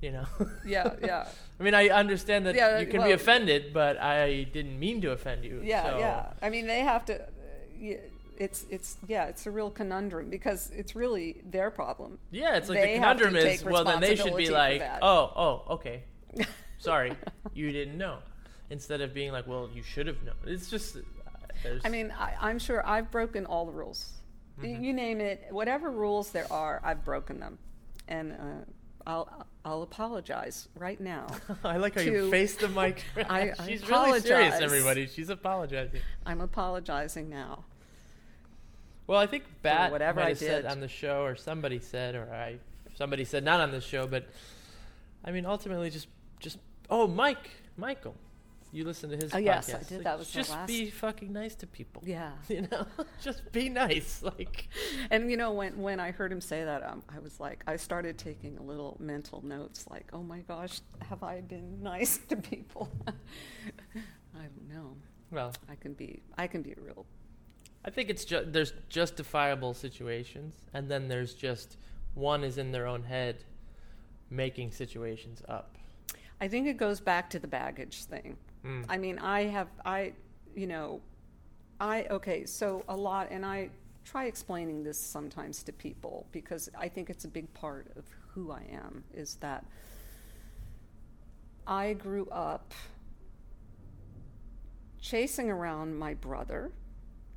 Speaker 2: you know.
Speaker 3: Yeah, yeah,
Speaker 2: I mean, I understand that
Speaker 3: Yeah,
Speaker 2: you can be offended, but I didn't mean to offend you.
Speaker 3: yeah,
Speaker 2: so-
Speaker 3: yeah. I mean, they have to. Uh, it's it's yeah, it's a real conundrum because it's really their problem.
Speaker 2: Yeah, it's like
Speaker 3: They
Speaker 2: the conundrum is well, then they should be like, oh, oh, okay, sorry, you didn't know, instead of being like, well, you should have known. It's just, uh, there's,
Speaker 3: I mean, I, I'm sure I've broken all the rules.
Speaker 2: Mm-hmm.
Speaker 3: You name it, whatever rules there are, I've broken them, and uh, I'll I'll apologize right now.
Speaker 2: I like how
Speaker 3: to-
Speaker 2: you face the mic.
Speaker 3: I- I
Speaker 2: She's really serious,
Speaker 3: apologize.
Speaker 2: everybody. She's apologizing.
Speaker 3: I'm apologizing now.
Speaker 2: Well, I think Bat
Speaker 3: whatever I
Speaker 2: said on the show, or somebody said, or I, somebody said not on the show, but I mean, ultimately, just, just, oh, Mike, Michael, you listen to his
Speaker 3: Oh,
Speaker 2: podcast.
Speaker 3: yes, I did.
Speaker 2: Like,
Speaker 3: That was
Speaker 2: just
Speaker 3: last-
Speaker 2: be fucking nice to people.
Speaker 3: Yeah.
Speaker 2: You know, just be nice. Like,
Speaker 3: And you know, when when I heard him say that, um, I was like, I started taking a little mental notes, like, oh my gosh, have I been nice to people? I don't know.
Speaker 2: well,
Speaker 3: I can be, I can be real.
Speaker 2: I think it's just there's justifiable situations, and then there's just one is in their own head, making situations up.
Speaker 3: I think it goes back to the baggage thing.
Speaker 2: Mm.
Speaker 3: I mean, I have, I, you know, I, okay, so a lot, and I try explaining this sometimes to people because I think it's a big part of who I am is that I grew up chasing around my brother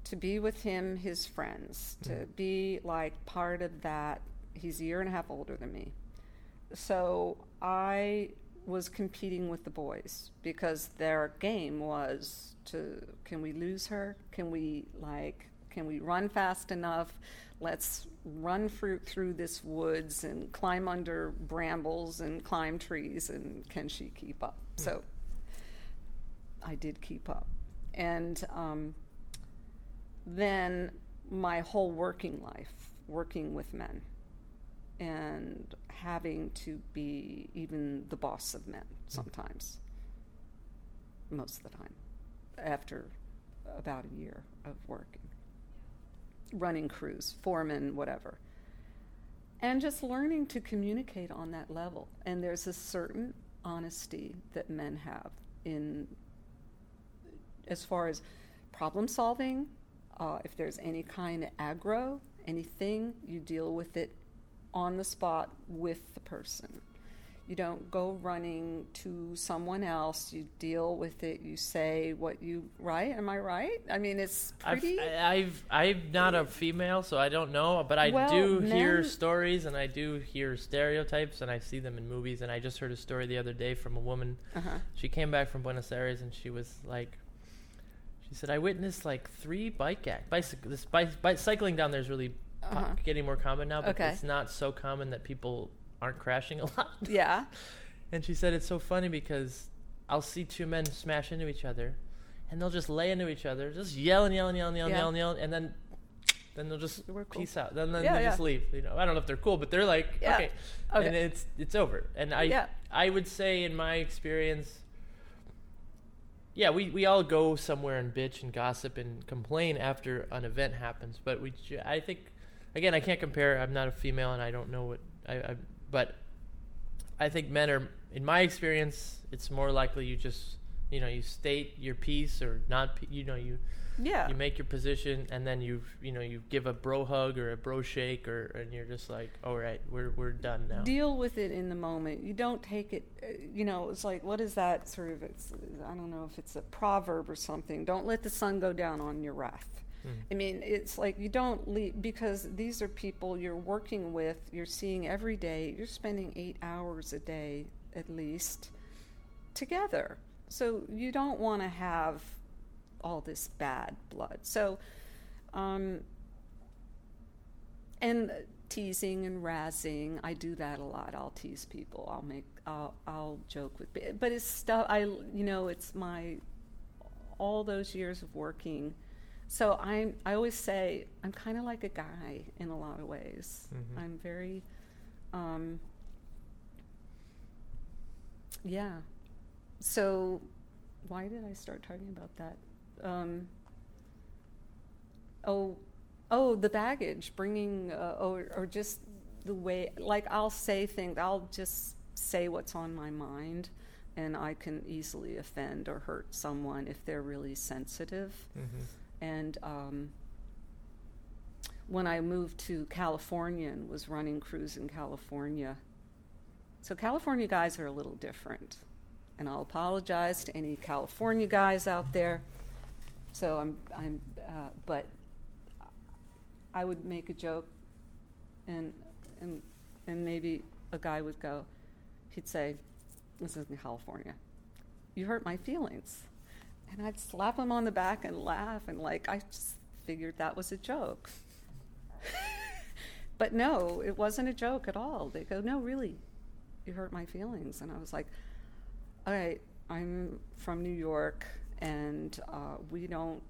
Speaker 3: to be with him, his friends, to be like part of that. He's a year and a half older than me. So I was competing with the boys because their game was to can we lose her? Can we like can we run fast enough? Let's run through through this woods and climb under brambles and climb trees and can she keep up? So I did keep up. And um, then my whole working life, working with men and having to be even the boss of men sometimes, most of the time, after about a year of working, running crews, foreman, whatever. And just learning to communicate on that level. And there's a certain honesty that men have in as far as problem solving, uh, if there's any kind of aggro, anything, you deal with it on the spot with the person. You don't go running to someone else. You deal with it. You say what you right. Am I right? I mean, it's pretty.
Speaker 2: I've, I've I'm not a female, so I don't know, but I
Speaker 3: Well,
Speaker 2: do hear
Speaker 3: men-
Speaker 2: stories and I do hear stereotypes and I see them in movies. And I just heard a story the other day from a woman.
Speaker 3: uh-huh.
Speaker 2: She came back from Buenos Aires and she was like, she said, I witnessed like three bike act bicycle. This bike, bike cycling down there is really
Speaker 3: Uh-huh.
Speaker 2: getting more common now, but
Speaker 3: Okay.
Speaker 2: it's not so common that people aren't crashing a lot.
Speaker 3: Yeah.
Speaker 2: And she said it's so funny because I'll see two men smash into each other, and they'll just lay into each other, just yelling, yelling, yelling, yelling,
Speaker 3: Yeah.
Speaker 2: yelling, yelling, and yell, and then then they'll just
Speaker 3: cool.
Speaker 2: peace out. Then, then
Speaker 3: Yeah,
Speaker 2: they
Speaker 3: yeah.
Speaker 2: just leave. You know, I don't know if they're cool, but they're like
Speaker 3: Yeah.
Speaker 2: okay,
Speaker 3: Okay.
Speaker 2: and it's it's over. And I
Speaker 3: Yeah.
Speaker 2: I would say in my experience. Yeah, we, we all go somewhere and bitch and gossip and complain after an event happens, but we I think again I can't compare. I'm not a female and I don't know what I, I but I think men are, in my experience, it's more likely you just, you know, you state your piece or not, you know, you
Speaker 3: Yeah.
Speaker 2: you make your position and then you, you know, you give a bro hug or a bro shake or, and you're just like, all right, we're we're done now.
Speaker 3: deal with it in the moment. You don't take it, uh, you know, it's like, what is that sort of, it's, I don't know if it's a proverb or something. Don't let the sun go down on your wrath.
Speaker 2: Hmm.
Speaker 3: I mean, it's like you don't leave, because these are people you're working with, you're seeing every day, you're spending eight hours a day at least together. So you don't want to have all this bad blood. So, um, and teasing and razzing i do that a lot i'll tease people i'll make i'll, I'll joke with but it's stuff i you know it's my all those years of working so i'm i always say i'm kind of like a guy in a lot of ways
Speaker 2: Mhm.
Speaker 3: i'm very um yeah so why did i start talking about that um oh oh the baggage bringing uh, or, or just the way like i'll say things i'll just say what's on my mind and i can easily offend or hurt someone if they're really sensitive
Speaker 2: Mm-hmm.
Speaker 3: And um, when I moved to California and was running crews in California, so California guys are a little different. And I'll apologize to any California guys out there. So I'm, I'm, uh, but I would make a joke, and and and maybe a guy would go, he'd say, "This is in California. You hurt my feelings." And I'd slap him on the back and laugh, and like I just figured that was a joke. but no, it wasn't a joke at all. They go, "No, really, you hurt my feelings," and I was like, "All right, I'm from New York, and uh, we don't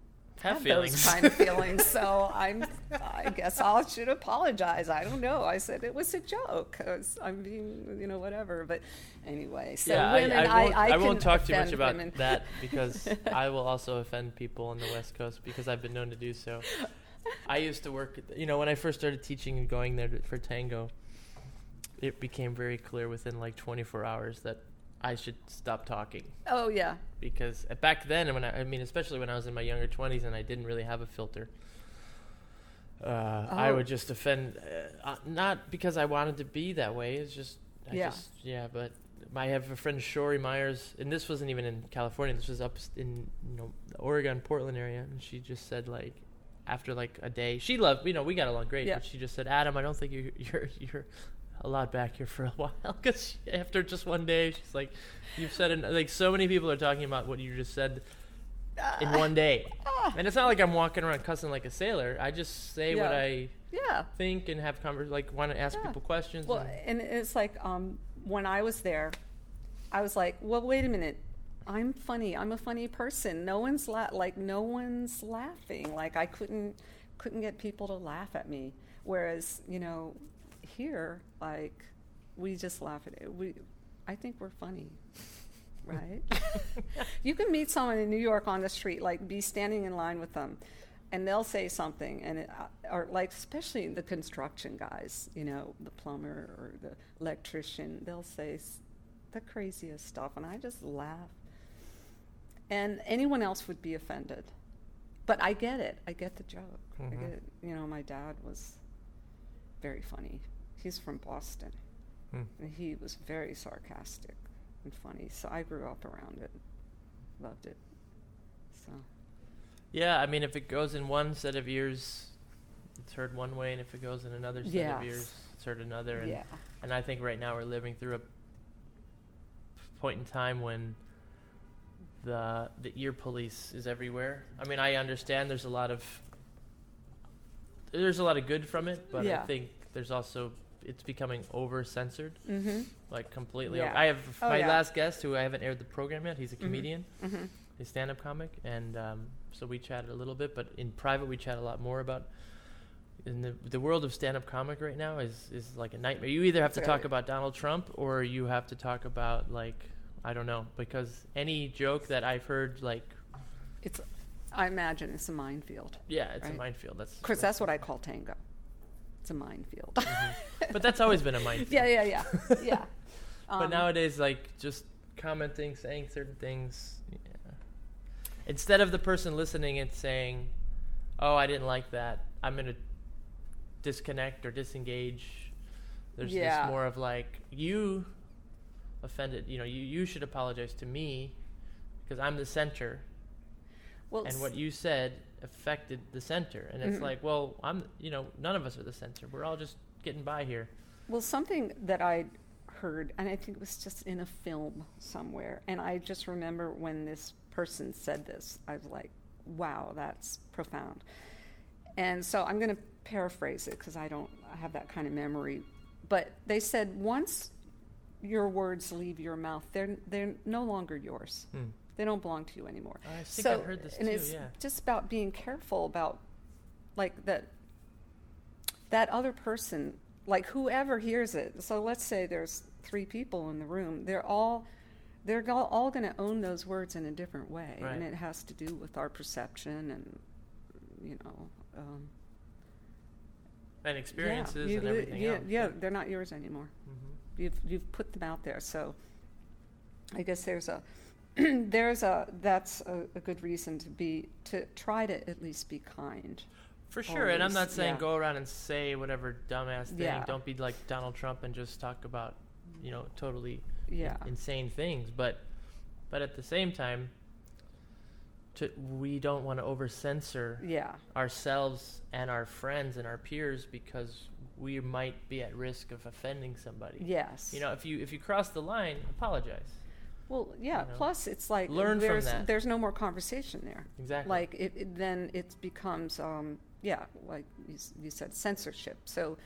Speaker 2: Have
Speaker 3: have,
Speaker 2: feelings."
Speaker 3: those kind of feelings. So I'm, I guess I should apologize. I don't know. I said it was a joke. I was, I'm being, you know, whatever. But anyway, so
Speaker 2: yeah,
Speaker 3: women,
Speaker 2: I, I won't,
Speaker 3: I,
Speaker 2: I won't talk too much about
Speaker 3: women.
Speaker 2: that because I will also offend people on the West Coast because I've been known to do so. I used to work, at- you know, when I first started teaching and going there to, for tango, it became very clear within like 24 hours that I should stop talking
Speaker 3: Oh yeah,
Speaker 2: because back then, when I, I mean, especially when I was in my younger 20s and I didn't really have a filter, uh, I
Speaker 3: Oh.
Speaker 2: would just offend, uh, uh, not because I wanted to be that way. It's just, I
Speaker 3: Yeah.
Speaker 2: just, yeah. But I have a friend, Shori Myers, and this wasn't even in California. This was up in you know the Oregon, Portland area, and she just said like, after like a day, she loved, you know, we got along great,
Speaker 3: Yeah.
Speaker 2: but she just said, Adam, I don't think you, you're you're allowed back here for a while because after just one day, she's like, you've said it, like so many people are talking about what you just said in one day. And it's not like I'm walking around cussing like a sailor. I just say what I
Speaker 3: yeah.
Speaker 2: think and have convers like want to ask
Speaker 3: Yeah.
Speaker 2: people questions.
Speaker 3: Well,
Speaker 2: and-
Speaker 3: and it's like um, when I was there, I was like, well, wait a minute. I'm funny. I'm a funny person. No one's la- like no one's laughing. Like I couldn't couldn't get people to laugh at me. Whereas you know, here like we just laugh at it. We I think we're funny. Right? you can meet someone in New York on the street, like be standing in line with them, and they'll say something, and it, uh, or like especially the construction guys, you know, the plumber or the electrician, they'll say the craziest stuff, and I just laugh. And anyone else would be offended, but I get it. I get the joke. I
Speaker 2: Mhm.
Speaker 3: get. You know, my dad was very funny. He's from Boston.
Speaker 2: Hmm.
Speaker 3: And He was very sarcastic and funny. So I grew up around it, loved it. So
Speaker 2: Yeah, I mean, if it goes in one set of ears, it's heard one way, and if it goes in another set
Speaker 3: Yes.
Speaker 2: of ears, it's heard another. And,
Speaker 3: yeah,
Speaker 2: and I think right now we're living through a point in time when the the ear police is everywhere. I mean, I understand there's a lot of there's a lot of good from it, but I think there's also it's becoming over censored,
Speaker 3: mm-hmm,
Speaker 2: like completely.
Speaker 3: Yeah.
Speaker 2: Over. I have
Speaker 3: Oh,
Speaker 2: my
Speaker 3: yeah.
Speaker 2: last guest who I haven't aired the program yet. He's a
Speaker 3: Mhm.
Speaker 2: comedian.
Speaker 3: mm-hmm.
Speaker 2: a stand-up comic, and um, so we chatted a little bit. But in private, we chat a lot more about. In the the world of stand-up comic right now is is like a nightmare. You either have to talk about Donald Trump or you have to talk about like I don't know because any joke that I've heard like
Speaker 3: It's, I imagine it's a minefield.
Speaker 2: yeah it's a minefield. That's
Speaker 3: Of course, that's what I call tango. It's a minefield.
Speaker 2: but that's always been a minefield.
Speaker 3: yeah, yeah, yeah, yeah.
Speaker 2: but
Speaker 3: Um,
Speaker 2: nowadays, like just commenting, saying certain things, yeah. instead of the person listening and saying, "Oh, I didn't like that," I'm gonna disconnect or disengage. There's
Speaker 3: Yeah.
Speaker 2: this more of like you offended. You know, you you should apologize to me because I'm the center,
Speaker 3: well,
Speaker 2: and what you said affected the center. And it's
Speaker 3: Mhm.
Speaker 2: like, well, I'm. You know, none of us are the center. We're all just getting by here.
Speaker 3: Well, something that I heard, and I think it was just in a film somewhere, and I just remember when this person said this, I was like, wow, that's profound. And so I'm going to paraphrase it because I don't have that kind of memory. But they said, once your words leave your mouth, they're, they're no longer yours.
Speaker 2: Hmm.
Speaker 3: They don't belong to you anymore.
Speaker 2: I think
Speaker 3: so,
Speaker 2: I've heard this
Speaker 3: and
Speaker 2: too.
Speaker 3: it's
Speaker 2: Yeah.
Speaker 3: just about being careful about, like that. That other person, like whoever hears it. So let's say there's three people in the room. They're all, they're all going to own those words in a different way,
Speaker 2: Right.
Speaker 3: and it has to do with our perception and, you know. Um,
Speaker 2: And experiences
Speaker 3: yeah,
Speaker 2: and everything
Speaker 3: yeah,
Speaker 2: else.
Speaker 3: yeah, they're not yours anymore.
Speaker 2: hmm
Speaker 3: You've you've put them out there, so I guess there's a there's a that's a, a good reason to be to try to at least be kind.
Speaker 2: For sure, and I'm not saying
Speaker 3: yeah.
Speaker 2: go around and say whatever dumbass thing.
Speaker 3: Yeah.
Speaker 2: Don't be like Donald Trump and just talk about, you know, totally
Speaker 3: Yeah,
Speaker 2: insane things. But, but at the same time, to, we don't want to over censor
Speaker 3: yeah,
Speaker 2: ourselves and our friends and our peers because we might be at risk of offending somebody.
Speaker 3: yes.
Speaker 2: You know, if you if you cross the line, apologize.
Speaker 3: Well, yeah.
Speaker 2: you know,
Speaker 3: Plus, it's like
Speaker 2: learn from
Speaker 3: there's
Speaker 2: that.
Speaker 3: there's no more conversation there.
Speaker 2: Exactly.
Speaker 3: Like it, it then it becomes um yeah like you, you said censorship. So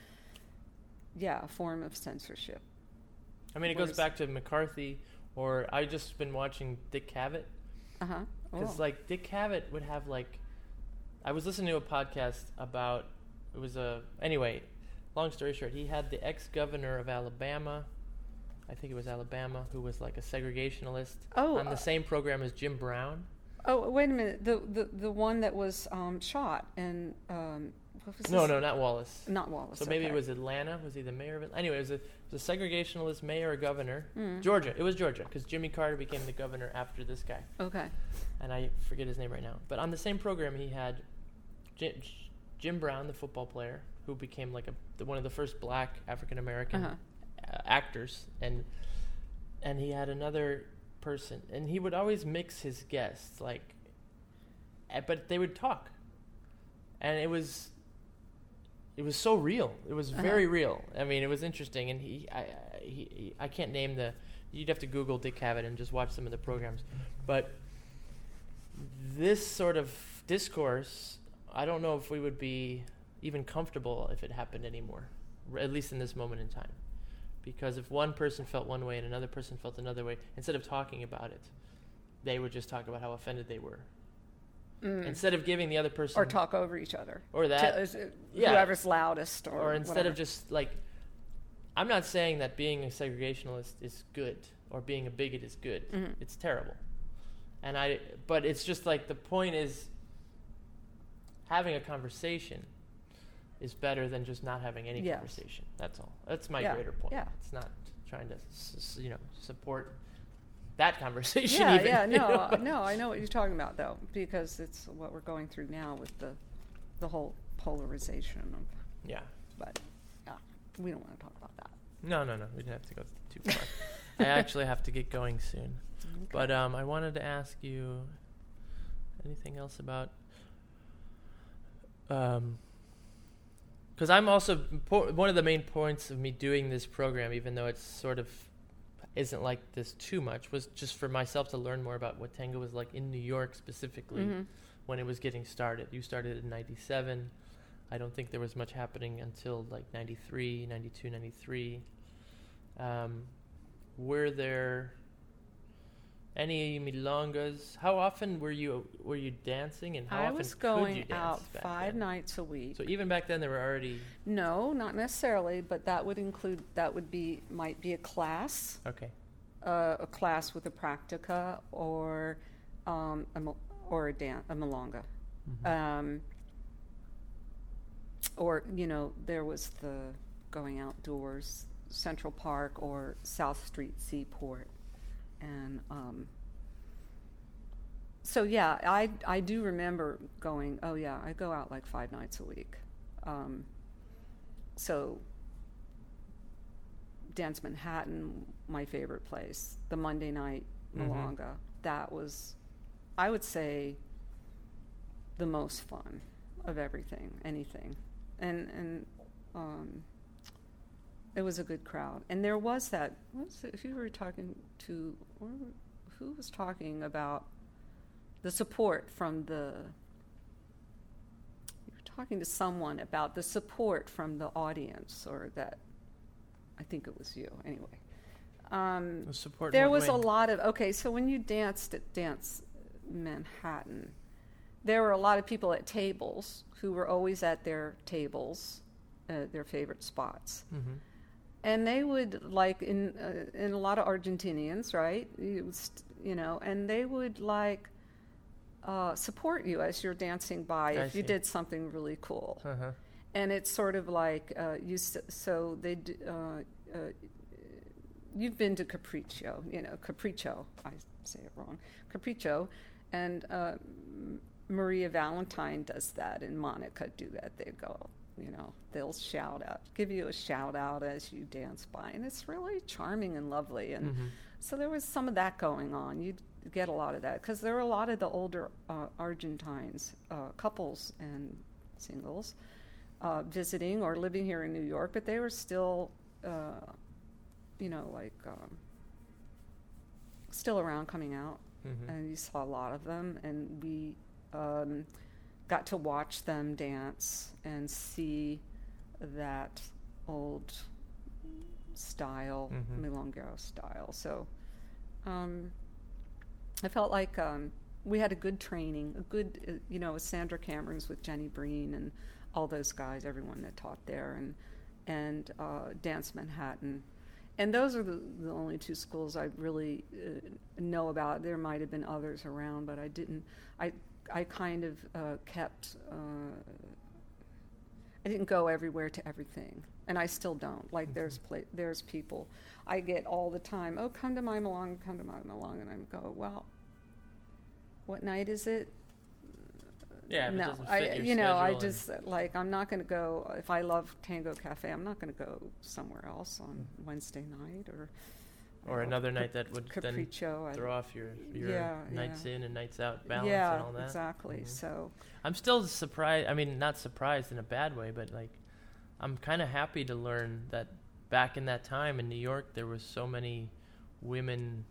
Speaker 3: yeah, a form of censorship.
Speaker 2: I mean, it goes back to McCarthy, or I just been watching Dick Cavett.
Speaker 3: Uh huh.
Speaker 2: Because like Dick Cavett would have like, I was listening to a podcast about it was a anyway. Long story short, he had the ex governor of Alabama, I think it was Alabama, who was like a segregationalist
Speaker 3: Oh,
Speaker 2: on the
Speaker 3: uh,
Speaker 2: same program as Jim Brown.
Speaker 3: Oh wait a minute. The the the one that was um, shot and um, what was
Speaker 2: No,
Speaker 3: his-
Speaker 2: no, not Wallace.
Speaker 3: not Wallace.
Speaker 2: So maybe it was Atlanta. Was he the mayor of it? Anyway, it was a, it was a segregationalist mayor or governor.
Speaker 3: Mm.
Speaker 2: Georgia. It was Georgia because Jimmy Carter became the governor after this guy.
Speaker 3: Okay.
Speaker 2: and I forget his name right now. But on the same program, he had Jim, Jim Brown, the football player, who became like a the, one of the first black African American
Speaker 3: Uh-huh.
Speaker 2: Uh, actors, and and he had another person, and he would always mix his guests, like, eh, but they would talk, and it was. It was so real. It was
Speaker 3: Uh-huh.
Speaker 2: very real. I mean, it was interesting, and he, I, I- he, he, I can't name the. You'd have to Google Dick Cavett and just watch some of the programs, but this sort of discourse, I don't know if we would be even comfortable if it happened anymore, at least in this moment in time. Because if one person felt one way and another person felt another way, instead of talking about it, they would just talk about how offended they were.
Speaker 3: Mm.
Speaker 2: Instead of giving the other person
Speaker 3: or talk over each other.
Speaker 2: or that
Speaker 3: To-
Speaker 2: yeah.
Speaker 3: Whoever's loudest, or,
Speaker 2: or instead
Speaker 3: whatever.
Speaker 2: of just like I'm not saying that being a segregationalist is good or being a bigot is good.
Speaker 3: Mhm.
Speaker 2: It's terrible. And I but it's just like the point is having a conversation is better than just not having any
Speaker 3: Yes.
Speaker 2: conversation. That's all. That's my
Speaker 3: Yeah,
Speaker 2: greater point.
Speaker 3: yeah.
Speaker 2: It's not trying to you know support that conversation
Speaker 3: yeah,
Speaker 2: even.
Speaker 3: yeah,
Speaker 2: you
Speaker 3: no,
Speaker 2: know?
Speaker 3: uh, no, I know what you're talking about though, because it's what we're going through now with the, the whole polarization. Of,
Speaker 2: Yeah.
Speaker 3: but yeah, we don't want to talk about that.
Speaker 2: No, no, no. We didn't have to go too far. I actually have to get going soon. But um, I wanted to ask you anything else about um because I'm also one of the main points of me doing this program, even though it's sort of isn't like this too much, was just for myself to learn more about what tango was like in New York specifically
Speaker 3: Mhm.
Speaker 2: when it was getting started. You started in 97. I don't think there was much happening until like 93, 92, 93. Um, were there any milongas? How often were you were you dancing and how
Speaker 3: I
Speaker 2: often
Speaker 3: was
Speaker 2: could you
Speaker 3: going
Speaker 2: dance
Speaker 3: out
Speaker 2: back
Speaker 3: five
Speaker 2: then?
Speaker 3: nights a week.
Speaker 2: So even back then there were already
Speaker 3: no, not necessarily, but that would include that would be might be a class,
Speaker 2: okay.
Speaker 3: uh, a class with a practica or um, a, or a dan- a milonga.
Speaker 2: Mhm.
Speaker 3: Um, or you know, there was the going outdoors, Central Park or South Street Seaport, and um, so yeah, I I do remember going. Oh yeah, I go out like five nights a week. Um, so Dance Manhattan, my favorite place. The Monday night
Speaker 2: Mhm.
Speaker 3: Milonga. That was, I would say, the most fun of everything, anything, and and um, it was a good crowd. And there was that. What was it, who were talking to? or Who was talking about the support from the? You were talking to someone about the support from the audience, or that. I think it was you. Anyway. Um,
Speaker 2: The support
Speaker 3: there
Speaker 2: in what
Speaker 3: was a lot of okay. So when you danced at Dance Manhattan, there were a lot of people at tables who were always at their tables, uh, their favorite spots,
Speaker 2: Mhm.
Speaker 3: And they would like in uh, in a lot of Argentinians, right? You, was, you know, and they would like uh, support you as you're dancing by
Speaker 2: I
Speaker 3: if you did something really cool
Speaker 2: Uh-huh.
Speaker 3: and it's sort of like uh, you. s- So they. Uh, uh, you've been to Capriccio, you know Capriccio. I say it wrong, Capriccio, and uh, Maria Valentine does that, and Monica do that. They go, you know, they'll shout out, give you a shout out as you dance by, and it's really charming and lovely. And
Speaker 2: Mhm.
Speaker 3: so there was some of that going on. You'd get a lot of that because there were a lot of the older uh, Argentines, uh, couples and singles, uh, visiting or living here in New York, but they were still, uh, you know, like um, still around coming out.
Speaker 2: Mhm.
Speaker 3: And you saw a lot of them, and we um, got to watch them dance and see that old style,
Speaker 2: Mhm.
Speaker 3: milonguero style. So um, I felt like um, we had a good training, a good, uh, you know, with Sandra Camerons, with Jenny Breen, and all those guys, everyone that taught there, and and uh, Dance Manhattan. And those are the, the only two schools I really uh, know about. There might have been others around, but I didn't. I I kind of uh, kept. Uh, I didn't go everywhere to everything, and I still don't. Like there's pla- there's people I get all the time. Oh, come to my Malong, come to my Malong, and I go, well, what night is it?
Speaker 2: Yeah,
Speaker 3: no, I you know I just like I'm not going to go if I love Tango Cafe. I'm not going to go somewhere else on Wednesday night or
Speaker 2: or another night that would then
Speaker 3: Capriccio. I-
Speaker 2: throw off your your
Speaker 3: Yeah,
Speaker 2: nights in and nights out balance
Speaker 3: yeah,
Speaker 2: and all that.
Speaker 3: exactly.
Speaker 2: Mhm.
Speaker 3: So
Speaker 2: I'm still surprised. I mean, not surprised in a bad way, but like, I'm kind of happy to learn that back in that time in New York, there was so many women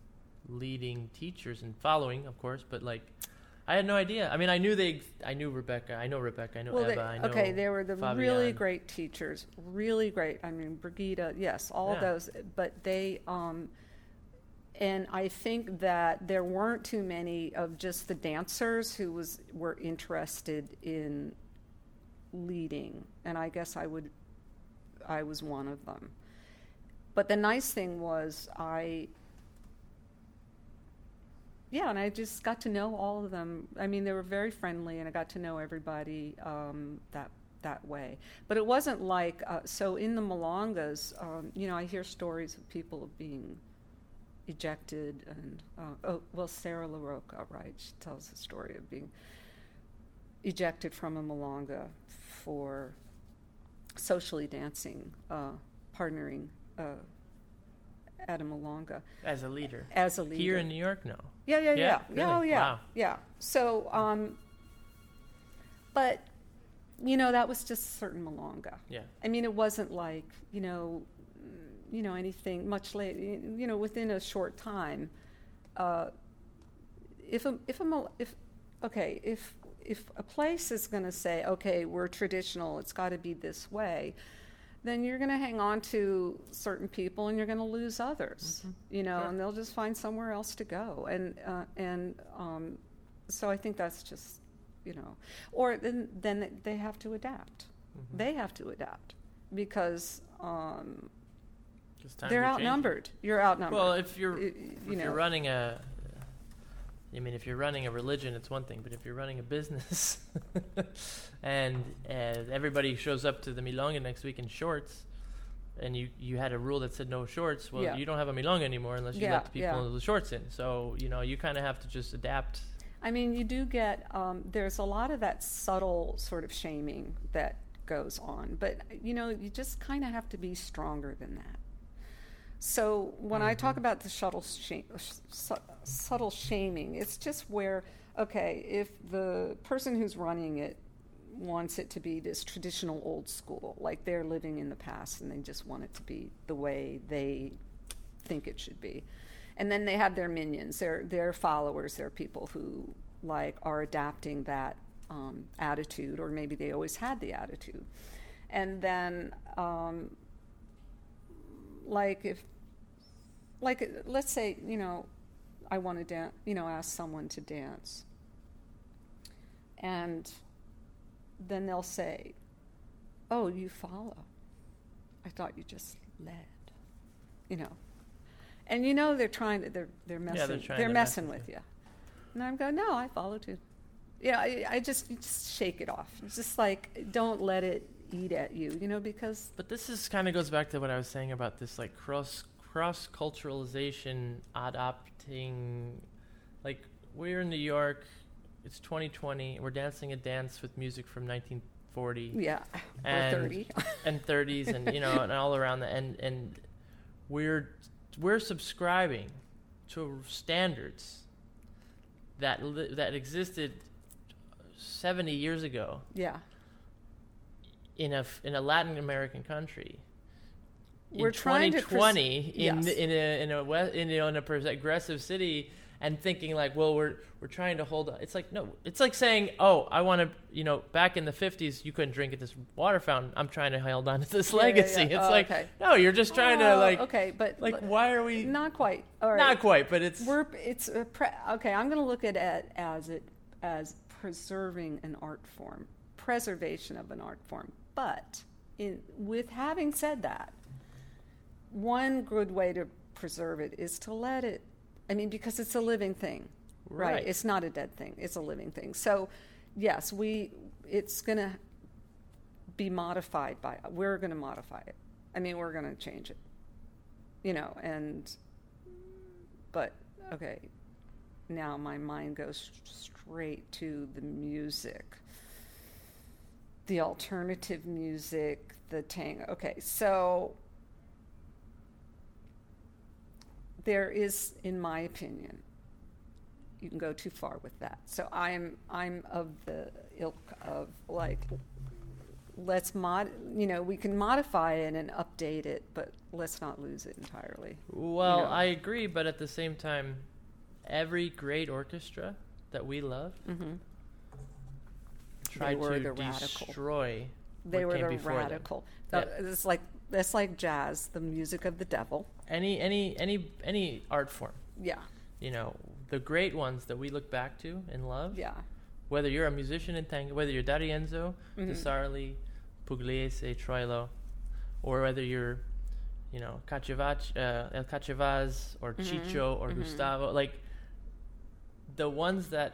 Speaker 2: leading teachers and following, of course. But like, I had no idea. I mean, I knew they. I knew Rebecca. I know Rebecca. I know
Speaker 3: well,
Speaker 2: Eva.
Speaker 3: they,
Speaker 2: I know.
Speaker 3: okay, they were the really great teachers, really great. I mean, Brigida, yes, all
Speaker 2: Yeah.
Speaker 3: those. But they, um, and I think that there weren't too many of just the dancers who was were interested in leading, and I guess I would, I was one of them. But the nice thing was I. Yeah, and I just got to know all of them. I mean, they were very friendly, and I got to know everybody um, that that way. But it wasn't like uh, so in the milongas. Um, you know, I hear stories of people being ejected, and uh, oh, well, Sarah LaRocca, right? She tells the story of being ejected from a milonga for socially dancing, uh, partnering uh, at a milonga
Speaker 2: as a leader
Speaker 3: as a leader
Speaker 2: here in New York. No,
Speaker 3: Yeah, yeah,
Speaker 2: Yeah,
Speaker 3: yeah, yeah. Oh,
Speaker 2: really?
Speaker 3: yeah,
Speaker 2: Wow.
Speaker 3: yeah. So, um, but you know, that was just certain milonga.
Speaker 2: yeah,
Speaker 3: I mean, it wasn't like you know, you know, anything much later. You know, within a short time, uh, if a if a if okay if if a place is going to say okay we're traditional it's got to be this way then you're going to hang on to certain people and you're going to lose others you know
Speaker 2: Sure.
Speaker 3: and they'll just find somewhere else to go and uh, and um, so i think that's just you know or then then they have to adapt
Speaker 2: Mm-hmm.
Speaker 3: they have to adapt because um,
Speaker 2: 'Cause times
Speaker 3: they're
Speaker 2: are changing.
Speaker 3: outnumbered you're outnumbered
Speaker 2: Well, if you're
Speaker 3: Y- y-
Speaker 2: if
Speaker 3: you know
Speaker 2: you're running a, I mean, if you're running a religion, it's one thing, but if you're running a business, and uh, everybody shows up to the milonga next week in shorts, and you you had a rule that said no shorts, well,
Speaker 3: Yeah.
Speaker 2: you don't have a milonga anymore unless you
Speaker 3: Yeah,
Speaker 2: let the people
Speaker 3: yeah.
Speaker 2: the shorts in. So you know, you kind of have to just adapt.
Speaker 3: I mean, you do get, um, there's a lot of that subtle sort of shaming that goes on, but, you know, you just kind of have to be stronger than that. So when I talk about the shuttle sh- su- subtle shaming, it's just where, okay, if the person who's running it wants it to be this traditional old school, like they're living in the past and they just want it to be the way they think it should be. And then they have their minions, their their followers, their people who like are adapting that um, attitude, or maybe they always had the attitude. And then, um, like if, like let's say you know, I want to dance, you know, ask someone to dance, and then they'll say, "Oh, you follow." I thought you just led, you know. And you know they're trying to they're they're messing
Speaker 2: Yeah, they're
Speaker 3: they're
Speaker 2: to mess
Speaker 3: messing
Speaker 2: with
Speaker 3: with you. And I'm going, no, I follow too. Yeah, I, I just just shake it off. It's just like don't let it eat at you, you know, because
Speaker 2: But this is kind of goes back to what I was saying about this like cross cross culturalization adopting like we're in New York it's 2020 we're dancing a dance with music from 1940
Speaker 3: yeah,
Speaker 2: And-
Speaker 3: or thirty.
Speaker 2: and 30s and you know and all around the and and we're we're subscribing to standards that li- that existed 70 years ago.
Speaker 3: Yeah,
Speaker 2: in a in a Latin American country.
Speaker 3: We're
Speaker 2: in
Speaker 3: trying to pres-
Speaker 2: 2020 in
Speaker 3: Yes.
Speaker 2: in a in a we- in, you know, in a progressive city and thinking like, well, we're we're trying to hold on. It's like no, it's like saying, oh, I want to, you know, back in the 50s, you couldn't drink at this water fountain. I'm trying to hold on to this
Speaker 3: Yeah, yeah,
Speaker 2: legacy.
Speaker 3: yeah.
Speaker 2: It's
Speaker 3: Oh,
Speaker 2: like,
Speaker 3: okay.
Speaker 2: no, you're just trying to
Speaker 3: Oh,
Speaker 2: like,
Speaker 3: okay, but
Speaker 2: like, why are we?
Speaker 3: not quite. All right,
Speaker 2: Not quite, but it's
Speaker 3: We're it's pre- okay. I'm going to look at it as it as preserving an art form, preservation of an art form. But in with having said that, one good way to preserve it is to let it. I mean, because it's a living thing, right?
Speaker 2: Right.
Speaker 3: It's not a dead thing. It's a living thing. So, yes, we. It's going to be modified by. We're going to modify it. I mean, we're going to change it. You know, and but okay now my mind goes straight to the music the alternative music the tango okay so there is in my opinion you can go too far with that so i'm i'm of the ilk of like let's mod you know we can modify it and update it but let's not lose it entirely
Speaker 2: well,
Speaker 3: know.
Speaker 2: I agree, but at the same time, every great orchestra that we love
Speaker 3: mm-hmm.
Speaker 2: Tried
Speaker 3: were
Speaker 2: to
Speaker 3: the radical.
Speaker 2: destroy.
Speaker 3: They
Speaker 2: what
Speaker 3: were the
Speaker 2: them.
Speaker 3: radical.
Speaker 2: Yeah.
Speaker 3: Uh, It's like that's like jazz, the music of the devil.
Speaker 2: any any any any art form
Speaker 3: Yeah,
Speaker 2: you know the great ones that we look back to and love
Speaker 3: yeah,
Speaker 2: whether you're a musician in tango whether you're D'Arienzo,
Speaker 3: Mhm.
Speaker 2: Di Sarli, Pugliese, Troilo or whether you're you know Cachafaz, uh, El Cachafaz or
Speaker 3: Mhm,
Speaker 2: Chicho or
Speaker 3: mhm.
Speaker 2: Gustavo like the ones that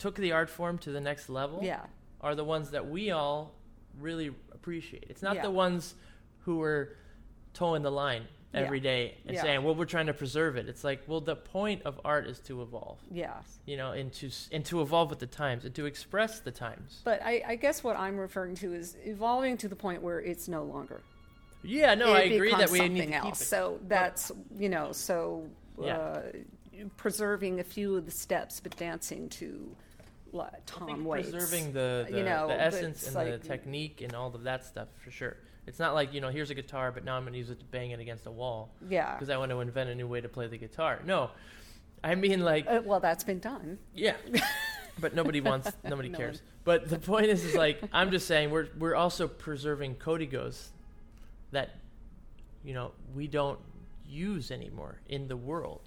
Speaker 2: took the art form to the next level
Speaker 3: yeah,
Speaker 2: are the ones that we all really appreciate. It's not
Speaker 3: Yeah.
Speaker 2: the ones who were towing the line
Speaker 3: Yeah.
Speaker 2: every day and
Speaker 3: Yeah.
Speaker 2: saying, "Well, we're trying to preserve it." It's like, well, the point of art is to evolve,
Speaker 3: yeah.
Speaker 2: you know, and to and to evolve with the times and to express the times.
Speaker 3: But I, I guess what I'm referring to is evolving to the point where it's no longer.
Speaker 2: Yeah, no, I agree that we need
Speaker 3: something
Speaker 2: to keep
Speaker 3: else.
Speaker 2: it.
Speaker 3: So that's you know, so
Speaker 2: Yeah.
Speaker 3: uh, preserving a few of the steps, but dancing to Tom Waits.
Speaker 2: preserving the, the,
Speaker 3: you know,
Speaker 2: the essence and
Speaker 3: like-
Speaker 2: the technique and all of that stuff for sure. It's not like you know, here's a guitar, but now I'm going to use it to bang it against a wall
Speaker 3: yeah.
Speaker 2: because I want to invent a new way to play the guitar. No, I mean like
Speaker 3: Uh, well, that's been done.
Speaker 2: yeah, but nobody wants, nobody
Speaker 3: No
Speaker 2: cares.
Speaker 3: one.
Speaker 2: But the point is, is like I'm just saying we're we're also preserving codigos that you know we don't use anymore in the world.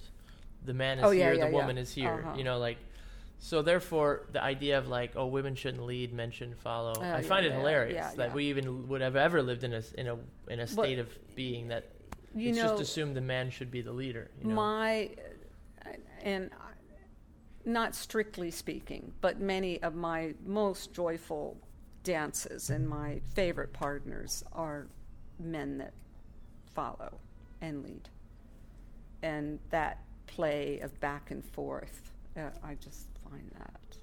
Speaker 2: The man is
Speaker 3: Oh, yeah,
Speaker 2: here,
Speaker 3: yeah,
Speaker 2: the
Speaker 3: yeah.
Speaker 2: woman is here.
Speaker 3: Uh-huh.
Speaker 2: You know, like so. Therefore, the idea of like oh, women shouldn't lead, men shouldn't follow.
Speaker 3: Oh,
Speaker 2: I
Speaker 3: yeah,
Speaker 2: find it
Speaker 3: yeah,
Speaker 2: hilarious
Speaker 3: yeah,
Speaker 2: that we even would have ever lived in a in a in a
Speaker 3: But-
Speaker 2: state of being that
Speaker 3: You
Speaker 2: it's
Speaker 3: know,
Speaker 2: just assumed the man should be the leader. You know?
Speaker 3: my and not strictly speaking, but many of my most joyful dances and my favorite partners are men that follow and lead, and that play of back and forth. Uh, I just find that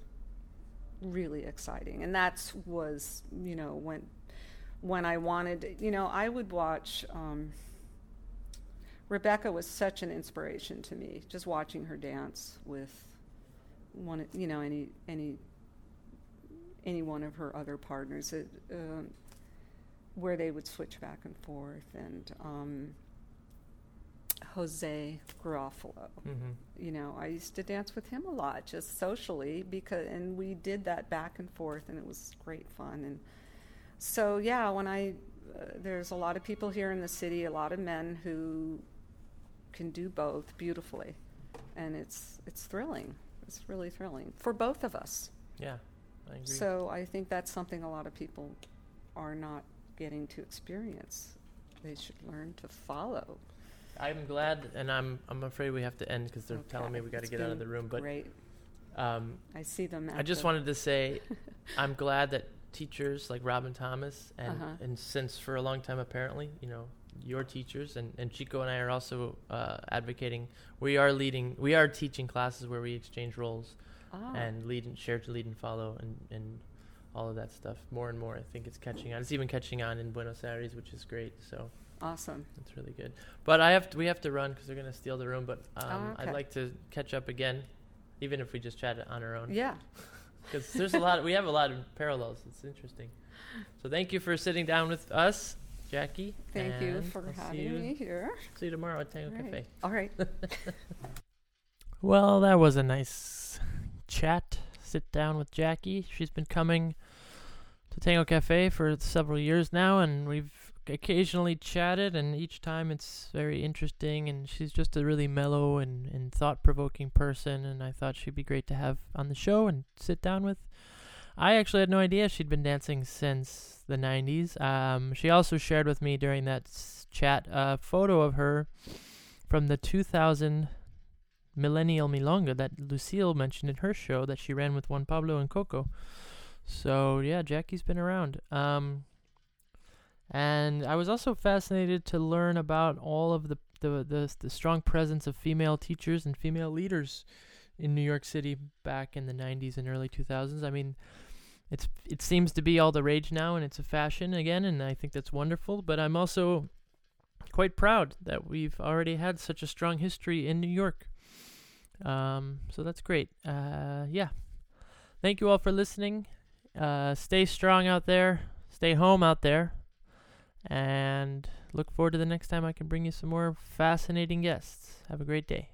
Speaker 3: really exciting, and that's was you know when when I wanted you know I would watch. Um, Rebecca was such an inspiration to me, just watching her dance with one, you know, any any any one of her other partners, it, um, where they would switch back and forth, and um, Jose Garofalo.
Speaker 2: Mhm.
Speaker 3: You know, I used to dance with him a lot, just socially, because and we did that back and forth, and it was great fun. And so, yeah, when I uh, there's a lot of people here in the city, a lot of men who can do both beautifully, and it's it's thrilling. It's really thrilling for both of us.
Speaker 2: Yeah, I agree.
Speaker 3: So I think that's something a lot of people are not getting to experience. They should learn to follow.
Speaker 2: I'm glad, and I'm I'm afraid we have to end because they're telling me we got to get out of the room. But
Speaker 3: great.
Speaker 2: um,
Speaker 3: I see them.
Speaker 2: I just wanted to say I'm glad that teachers like Robin Thomas and
Speaker 3: Uh-huh.
Speaker 2: and since for a long time apparently you know your teachers and, and Chico and I are also uh, advocating we are leading we are teaching classes where we exchange roles
Speaker 3: Ah,
Speaker 2: and lead and share to lead and follow and, and all of that stuff more and more I think it's catching on it's even catching on in Buenos Aires which is great so
Speaker 3: awesome.
Speaker 2: That's really good but I have to, we have to run because they're gonna steal the room but um,
Speaker 3: Oh,
Speaker 2: I'd like to catch up again even if we just chat on our own
Speaker 3: Yeah.
Speaker 2: because there's a lot. we have a lot of parallels. It's interesting. So thank you for sitting down with us, Jackie.
Speaker 3: Thank you for
Speaker 2: I'll
Speaker 3: having
Speaker 2: you,
Speaker 3: me here.
Speaker 2: See you tomorrow at Tango
Speaker 3: All right.
Speaker 2: Cafe.
Speaker 3: All right.
Speaker 2: Well, that was a nice chat. Sit down with Jackie. She's been coming to Tango Cafe for several years now, and we've occasionally chatted, and each time it's very interesting. And she's just a really mellow and, and thought provoking person, and I thought she'd be great to have on the show and sit down with. I actually had no idea she'd been dancing since the 90s. Um, she also shared with me during that s- chat a photo of her from the 2000 Millennial Milonga that Lucille mentioned in her show that she ran with Juan Pablo and Coco. So yeah, Jackie's been around. Um, and I was also fascinated to learn about all of the the, the the strong presence of female teachers and female leaders in New York City back in the 90s and early 2000s. I mean, it's it seems to be all the rage now and it's a fashion again and I think that's wonderful, but I'm also quite proud that we've already had such a strong history in New York. Um, so that's great. Uh, yeah. Thank you all for listening. Uh, stay strong out there. Stay home out there. And look forward to the next time I can bring you some more fascinating guests. Have a great day.